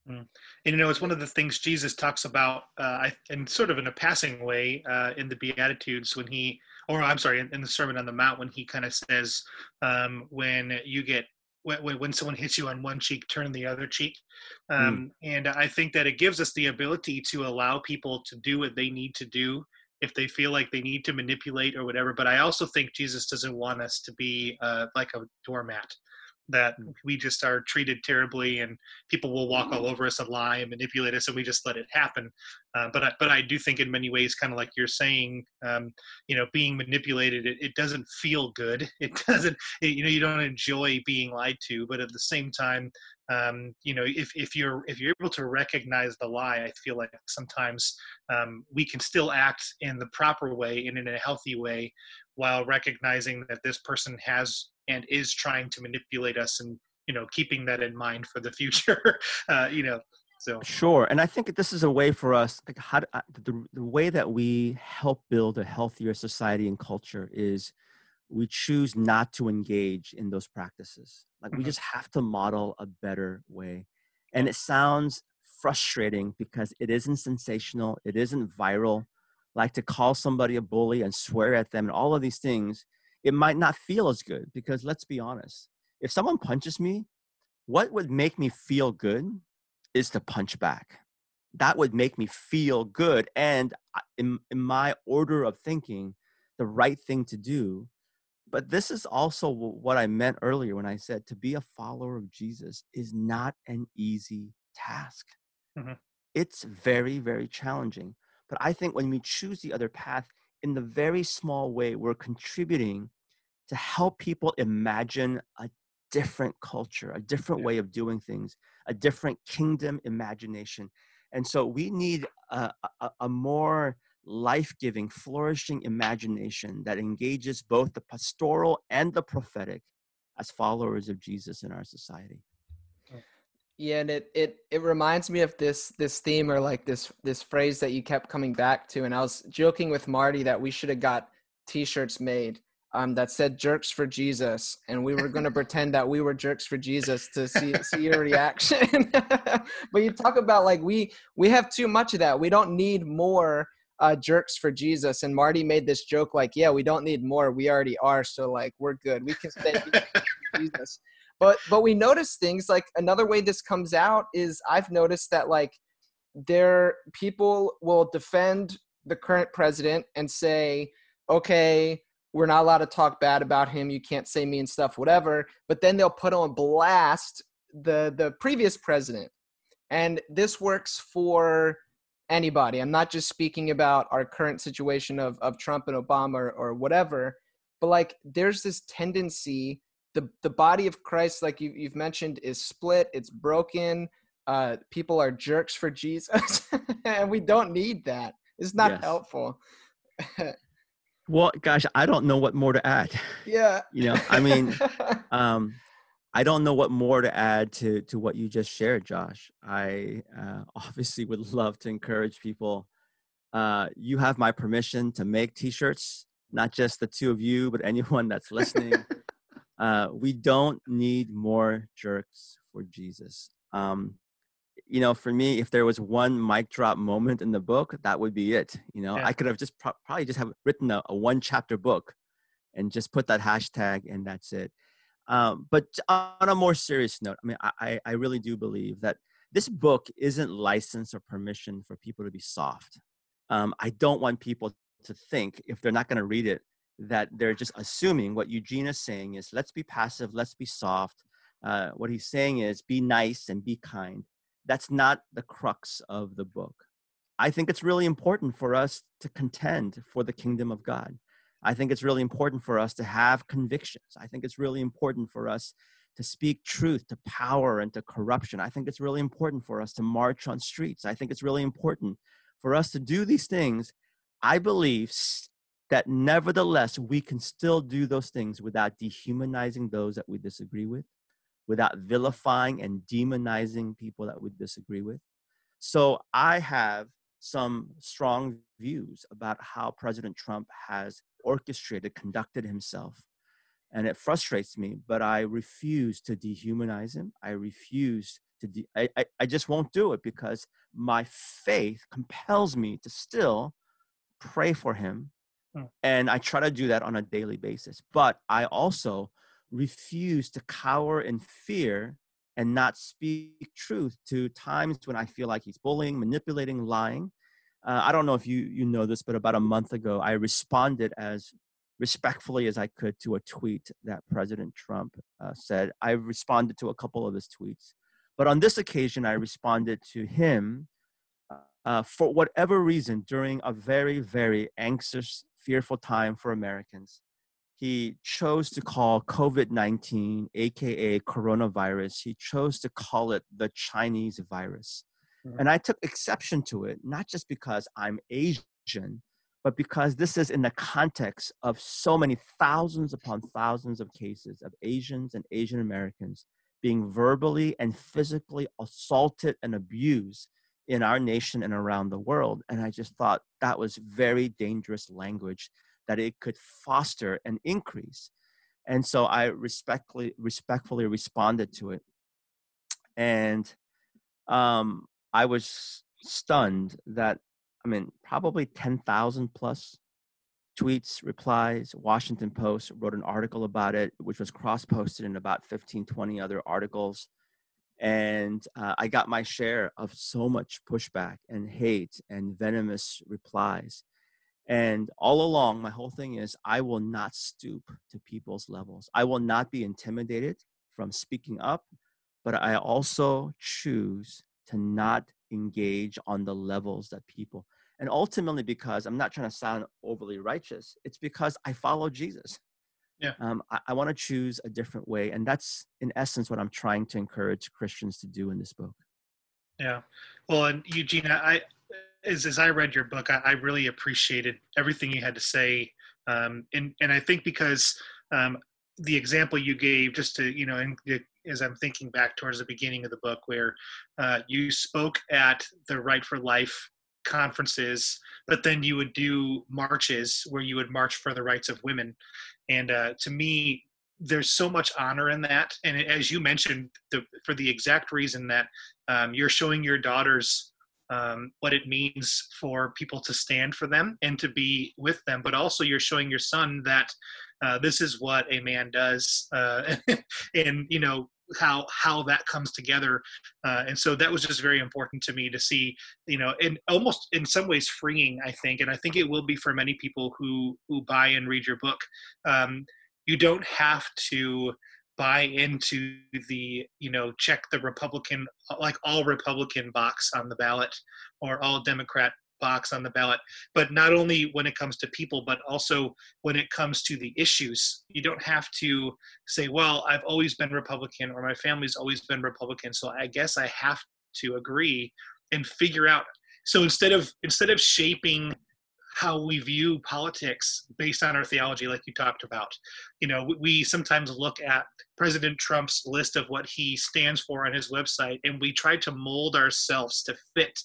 Mm. And you know, it's one of the things Jesus talks about, uh, in sort of in a passing way, uh, in the Beatitudes when he, or I'm sorry, in, in the Sermon on the Mount when he kind of says, um, when you get when, when someone hits you on one cheek, turn the other cheek. Um, mm. And I think that it gives us the ability to allow people to do what they need to do if they feel like they need to manipulate or whatever. But I also think Jesus doesn't want us to be uh, like a doormat that mm. we just are treated terribly and people will walk all over us and lie and manipulate us and we just let it happen uh, but I, but I do think in many ways kind of like you're saying um, you know being manipulated it, it doesn't feel good it doesn't it, you know you don't enjoy being lied to but at the same time um, you know if, if you're if you're able to recognize the lie i feel like sometimes um, we can still act in the proper way and in a healthy way while recognizing that this person has and is trying to manipulate us and you know keeping that in mind for the future uh, you know so sure and i think this is a way for us like how to, uh, the, the way that we help build a healthier society and culture is we choose not to engage in those practices like mm-hmm. we just have to model a better way and it sounds frustrating because it isn't sensational, it isn't viral. Like to call somebody a bully and swear at them and all of these things, it might not feel as good because let's be honest. If someone punches me, what would make me feel good is to punch back. That would make me feel good. And in, in my order of thinking, the right thing to do but this is also what I meant earlier when I said to be a follower of Jesus is not an easy task. Mm-hmm. It's very, very challenging. But I think when we choose the other path, in the very small way, we're contributing to help people imagine a different culture, a different yeah. way of doing things, a different kingdom imagination. And so we need a, a, a more life giving, flourishing imagination that engages both the pastoral and the prophetic as followers of Jesus in our society. Yeah, and it it it reminds me of this this theme or like this this phrase that you kept coming back to. And I was joking with Marty that we should have got t-shirts made um, that said jerks for Jesus, and we were going to pretend that we were jerks for Jesus to see see your reaction. but you talk about like we we have too much of that. We don't need more uh, jerks for Jesus. And Marty made this joke like, yeah, we don't need more. We already are. So like, we're good. We can say Jesus. But, but we notice things like another way this comes out is I've noticed that like there people will defend the current president and say, okay, we're not allowed to talk bad about him. You can't say mean stuff, whatever. But then they'll put on blast the the previous president, and this works for anybody. I'm not just speaking about our current situation of, of Trump and Obama or, or whatever, but like there's this tendency, the, the body of Christ, like you, you've mentioned, is split, it's broken. Uh, people are jerks for Jesus, and we don't need that. It's not yes. helpful. well, gosh, I don't know what more to add. Yeah. You know, I mean, um, I don't know what more to add to to what you just shared, Josh. I uh, obviously would love to encourage people. Uh, you have my permission to make T-shirts, not just the two of you, but anyone that's listening. Uh, we don't need more jerks for Jesus. Um, you know, for me, if there was one mic drop moment in the book, that would be it. You know, yeah. I could have just pro- probably just have written a, a one chapter book and just put that hashtag and that's it. Um, but on a more serious note, I mean, I, I really do believe that this book isn't license or permission for people to be soft. Um, I don't want people to think, if they're not going to read it, that they're just assuming what Eugene is saying is let's be passive, let's be soft. Uh, what he's saying is be nice and be kind. That's not the crux of the book. I think it's really important for us to contend for the kingdom of God. I think it's really important for us to have convictions. I think it's really important for us to speak truth to power and to corruption. I think it's really important for us to march on streets. I think it's really important for us to do these things. I believe that nevertheless, we can still do those things without dehumanizing those that we disagree with, without vilifying and demonizing people that we disagree with. So I have some strong views about how President Trump has orchestrated, conducted himself. And it frustrates me, but I refuse to dehumanize him. I refuse to, de- I, I, I just won't do it because my faith compels me to still pray for him. Hmm. And I try to do that on a daily basis. But I also refuse to cower in fear and not speak truth to times when I feel like he's bullying, manipulating, lying. Uh, I don't know if you you know this, but about a month ago, I responded as respectfully as I could to a tweet that President Trump uh, said. I responded to a couple of his tweets, but on this occasion, I responded to him uh, for whatever reason during a very very anxious, fearful time for Americans. He chose to call COVID 19, aka coronavirus, he chose to call it the Chinese virus. Mm-hmm. And I took exception to it, not just because I'm Asian, but because this is in the context of so many thousands upon thousands of cases of Asians and Asian Americans being verbally and physically assaulted and abused in our nation and around the world. And I just thought that was very dangerous language that it could foster an increase. And so I respectfully respectfully responded to it. And um, I was stunned that, I mean, probably 10,000 plus tweets, replies. Washington Post wrote an article about it, which was cross posted in about 15, 20 other articles. And uh, I got my share of so much pushback and hate and venomous replies. And all along, my whole thing is I will not stoop to people's levels. I will not be intimidated from speaking up, but I also choose to not engage on the levels that people and ultimately because i'm not trying to sound overly righteous it's because i follow jesus yeah. Um, i, I want to choose a different way and that's in essence what i'm trying to encourage christians to do in this book. Yeah. Well and eugenia i as, as i read your book I, I really appreciated everything you had to say um, and and i think because um, the example you gave just to you know and as i'm thinking back towards the beginning of the book where uh, you spoke at the right for life conferences, but then you would do marches where you would march for the rights of women. And uh, to me, there's so much honor in that. And as you mentioned, the, for the exact reason that um, you're showing your daughters um, what it means for people to stand for them and to be with them, but also you're showing your son that uh, this is what a man does, uh, and you know how how that comes together. Uh, and so that was just very important to me to see you know and almost in some ways freeing i think. And i think it will be for many people who who buy and read your book. Um, you don't have to buy into the you know check the republican like all republican box on the ballot or all democrat box on the ballot. But not only when it comes to people, but also when it comes to the issues. You don't have to say, well, I've always been Republican or my family's always been Republican, so I guess I have to agree and figure out. So instead of instead of shaping how we view politics based on our theology like you talked about you know we sometimes look at president trump's list of what he stands for on his website and we try to mold ourselves to fit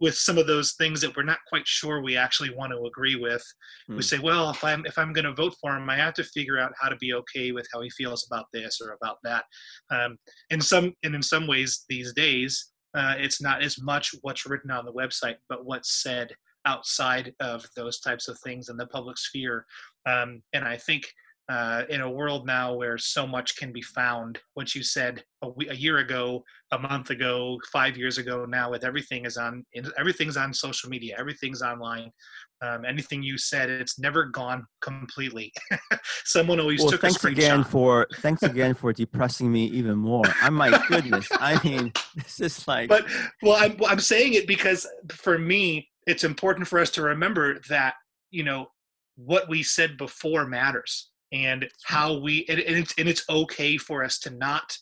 with some of those things that we're not quite sure we actually want to agree with we hmm. say well if i'm if i'm going to vote for him i have to figure out how to be okay with how he feels about this or about that um, in some and in some ways these days uh, it's not as much what's written on the website but what's said outside of those types of things in the public sphere um, and i think uh, in a world now where so much can be found. What you said a, a, year ago, a month ago, five years ago, now with everything is on everything's on social media, everything's online. Um, anything you said, it's never gone completely. Someone always well, took thanks a again for thanks again for depressing me even more. I my goodness, I mean, this is like. But well, I'm I'm saying it because for me, it's important for us to remember that you know what we said before matters and how we and, and, it's and it's okay for us to not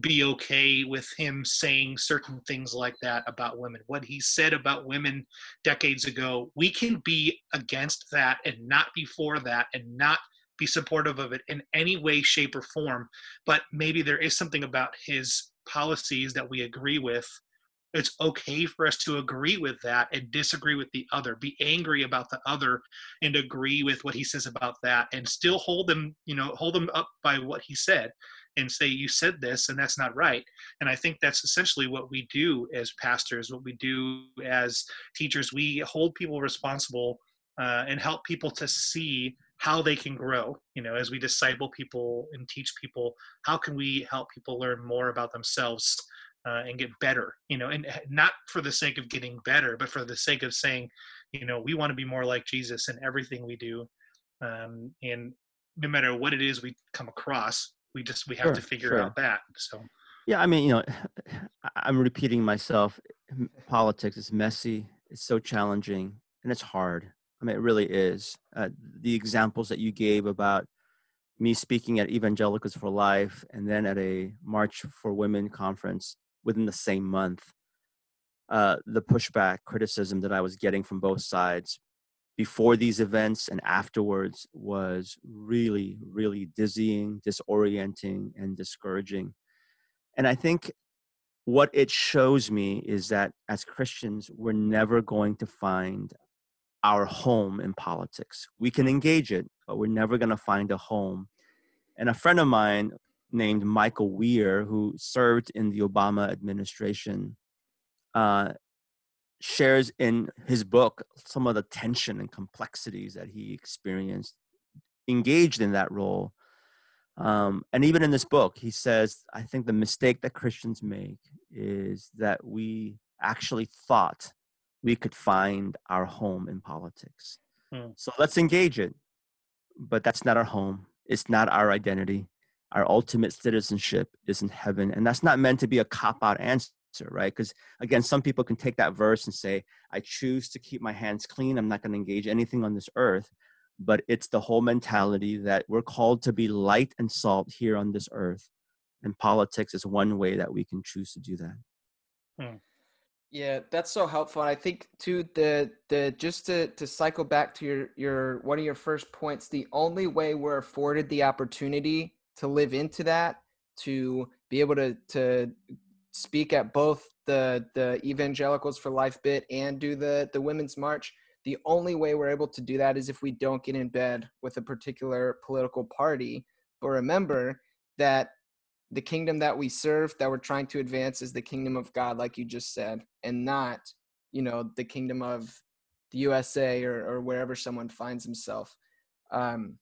be okay with him saying certain things like that about women. What he said about women decades ago we can be against that and not be for that and not be supportive of it in any way shape or form. But maybe there is something about his policies that we agree with it's okay for us to agree with that and disagree with the other be angry about the other and agree with what he says about that and still hold them you know hold them up by what he said and say you said this and that's not right. And i think that's essentially what we do as pastors what we do as teachers. We hold people responsible uh, and help people to see how they can grow you know as we disciple people and teach people how can we help people learn more about themselves uh, and get better you know and not for the sake of getting better but for the sake of saying you know we want to be more like jesus in everything we do um, and no matter what it is we come across we just we have sure, to figure sure. out that so. Yeah i mean you know i'm repeating myself politics is messy it's so challenging and it's hard. I mean it really is. Uh, the examples that you gave about me speaking at evangelicals for life and then at a march for women conference within the same month, uh, the pushback, criticism that I was getting from both sides before these events and afterwards was really, really dizzying, disorienting, and discouraging. And I think what it shows me is that as Christians, we're never going to find our home in politics. We can engage it, but we're never going to find a home. And a friend of mine named Michael Wear, who served in the Obama administration, uh, shares in his book some of the tension and complexities that he experienced engaged in that role. Um, and even in this book, he says, I think the mistake that Christians make is that we actually thought we could find our home in politics. Hmm. So let's engage it. But that's not our home, it's not our identity. Our ultimate citizenship is in heaven. And that's not meant to be a cop out answer right? Because again, some people can take that verse and say, I choose to keep my hands clean. I'm not going to engage anything on this earth. But it's the whole mentality that we're called to be light and salt here on this earth. And politics is one way that we can choose to do that. Hmm. Yeah, that's so helpful. And I think too the the just to to cycle back to your your one of your first points, the only way we're afforded the opportunity to live into that, to be able to to speak at both the the evangelicals for life bit and do the the women's march the only way we're able to do that is if we don't get in bed with a particular political party. But remember that the kingdom that we serve that we're trying to advance is the kingdom of god like you just said and not you know the kingdom of the usa or, or wherever someone finds himself. Um,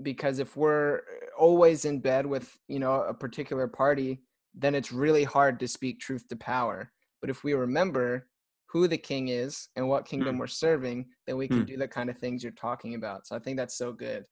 because if we're always in bed with you know a particular party then it's really hard to speak truth to power. But if we remember who the king is and what kingdom mm. we're serving, then we can mm. do the kind of things you're talking about. So I think that's so good.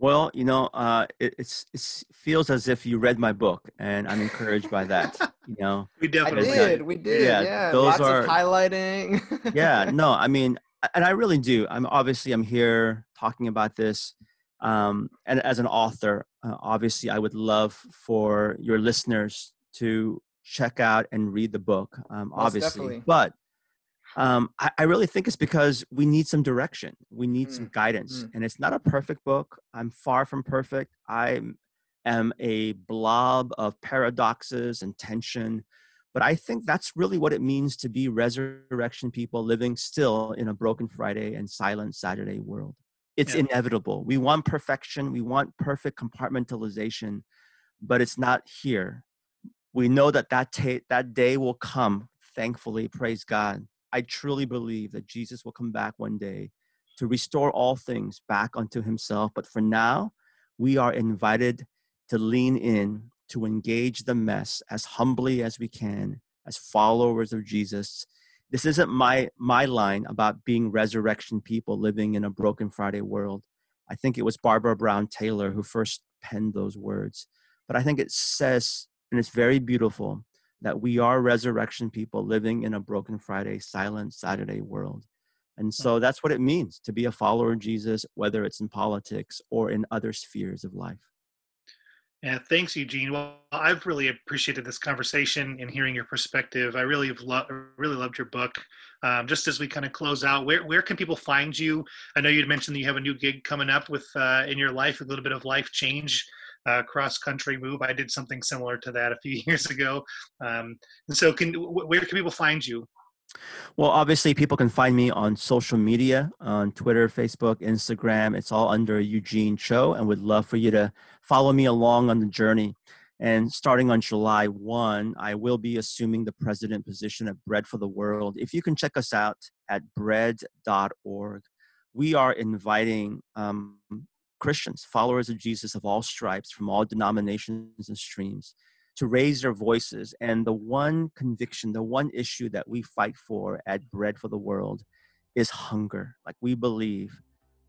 Well, you know, uh, it, it's it feels as if you read my book, and I'm encouraged by that. You know, we definitely did. We did. Yeah, yeah. those Lots are highlighting. yeah, no, I mean, and I really do. I'm obviously I'm here talking about this um, and as an author, uh, obviously, I would love for your listeners to check out and read the book, um, obviously. Definitely. But um, I, I, really think it's because we need some direction, we need mm. some guidance. Mm. And it's not a perfect book. I'm far from perfect. I am a blob of paradoxes and tension. But I think that's really what it means to be resurrection people living still in a broken Friday and silent Saturday world it's yeah. inevitable. We want perfection, we want perfect compartmentalization, but it's not here. We know that that, ta- that day will come, thankfully, praise God. I truly believe that Jesus will come back one day to restore all things back unto himself. But for now, we are invited to lean in, to engage the mess as humbly as we can, as followers of Jesus, this isn't my my line about being resurrection people living in a broken friday world. I think it was barbara brown taylor who first penned those words. But i think it says and it's very beautiful that we are resurrection people living in a broken friday silent saturday world. And so that's what it means to be a follower of jesus whether it's in politics or in other spheres of life yeah, thanks, Eugene. Well, I've really appreciated this conversation and hearing your perspective. I really have lo- really loved your book. Um, just as we kind of close out, where where can people find you? I know you'd mentioned that you have a new gig coming up with uh, in your life, a little bit of life change, uh, cross country move. I did something similar to that a few years ago. Um, and so, can where can people find you? Well, obviously, people can find me on social media on Twitter, Facebook, Instagram. It's all under Eugene Cho, and would love for you to follow me along on the journey. And starting on July 1, I will be assuming the president position at Bread for the World. If you can check us out at bread.org, we are inviting um, Christians, followers of Jesus of all stripes from all denominations and streams, to raise their voices. And the one conviction, the one issue that we fight for at Bread for the World is hunger. Like we believe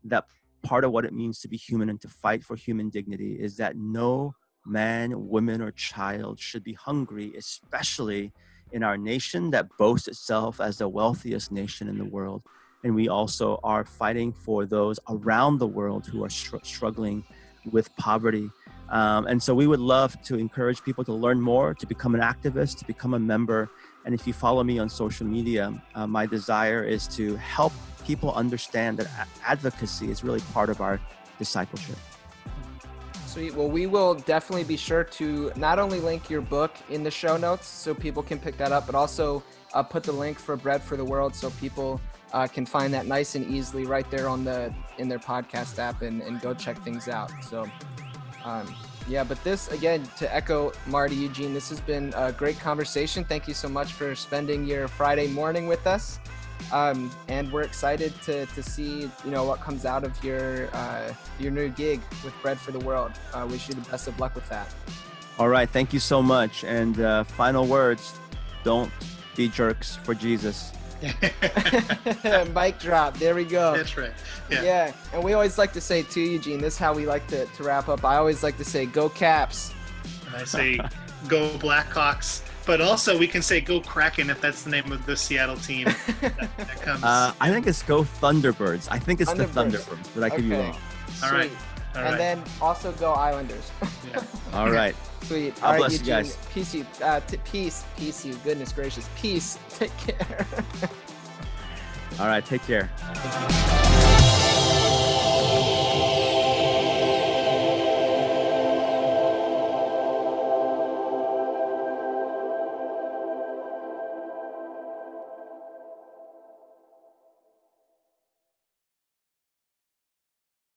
that part of what it means to be human and to fight for human dignity is that no man, woman, or child should be hungry, especially in our nation that boasts itself as the wealthiest nation in the world. And we also are fighting for those around the world who are str- struggling with poverty. Um, and so we would love to encourage people to learn more, to become an activist, to become a member. And if you follow me on social media, uh, my desire is to help people understand that advocacy is really part of our discipleship. Sweet. Well, we will definitely be sure to not only link your book in the show notes so people can pick that up, but also uh, put the link for Bread for the World so people uh, can find that nice and easily right there on the in their podcast app and, and go check things out. So Um, yeah, but this again to echo Marty Eugene. This has been a great conversation. Thank you so much for spending your Friday morning with us. Um, and we're excited to, to see you know what comes out of your uh, your new gig with Bread for the World. Uh, wish you the best of luck with that. All right, thank you so much. And uh, final words: Don't be jerks for Jesus. Mic drop. There we go. That's right. Yeah. yeah. And we always like to say too, Eugene. This is how we like to, to wrap up. I always like to say, "Go Caps." And I say, "Go Blackhawks." But also, we can say "Go Kraken" if that's the name of the Seattle team that, that comes. Uh, I think it's Go Thunderbirds. I think it's Thunderbirds. the Thunderbirds, but I could be Okay. wrong. All right. Sweet. All and right. then also go Islanders. Yeah. All right. Sweet. God All right, bless you guys. Peace, you. Uh, t- peace, peace, you. Goodness gracious. Peace. Take care. All right. Take care.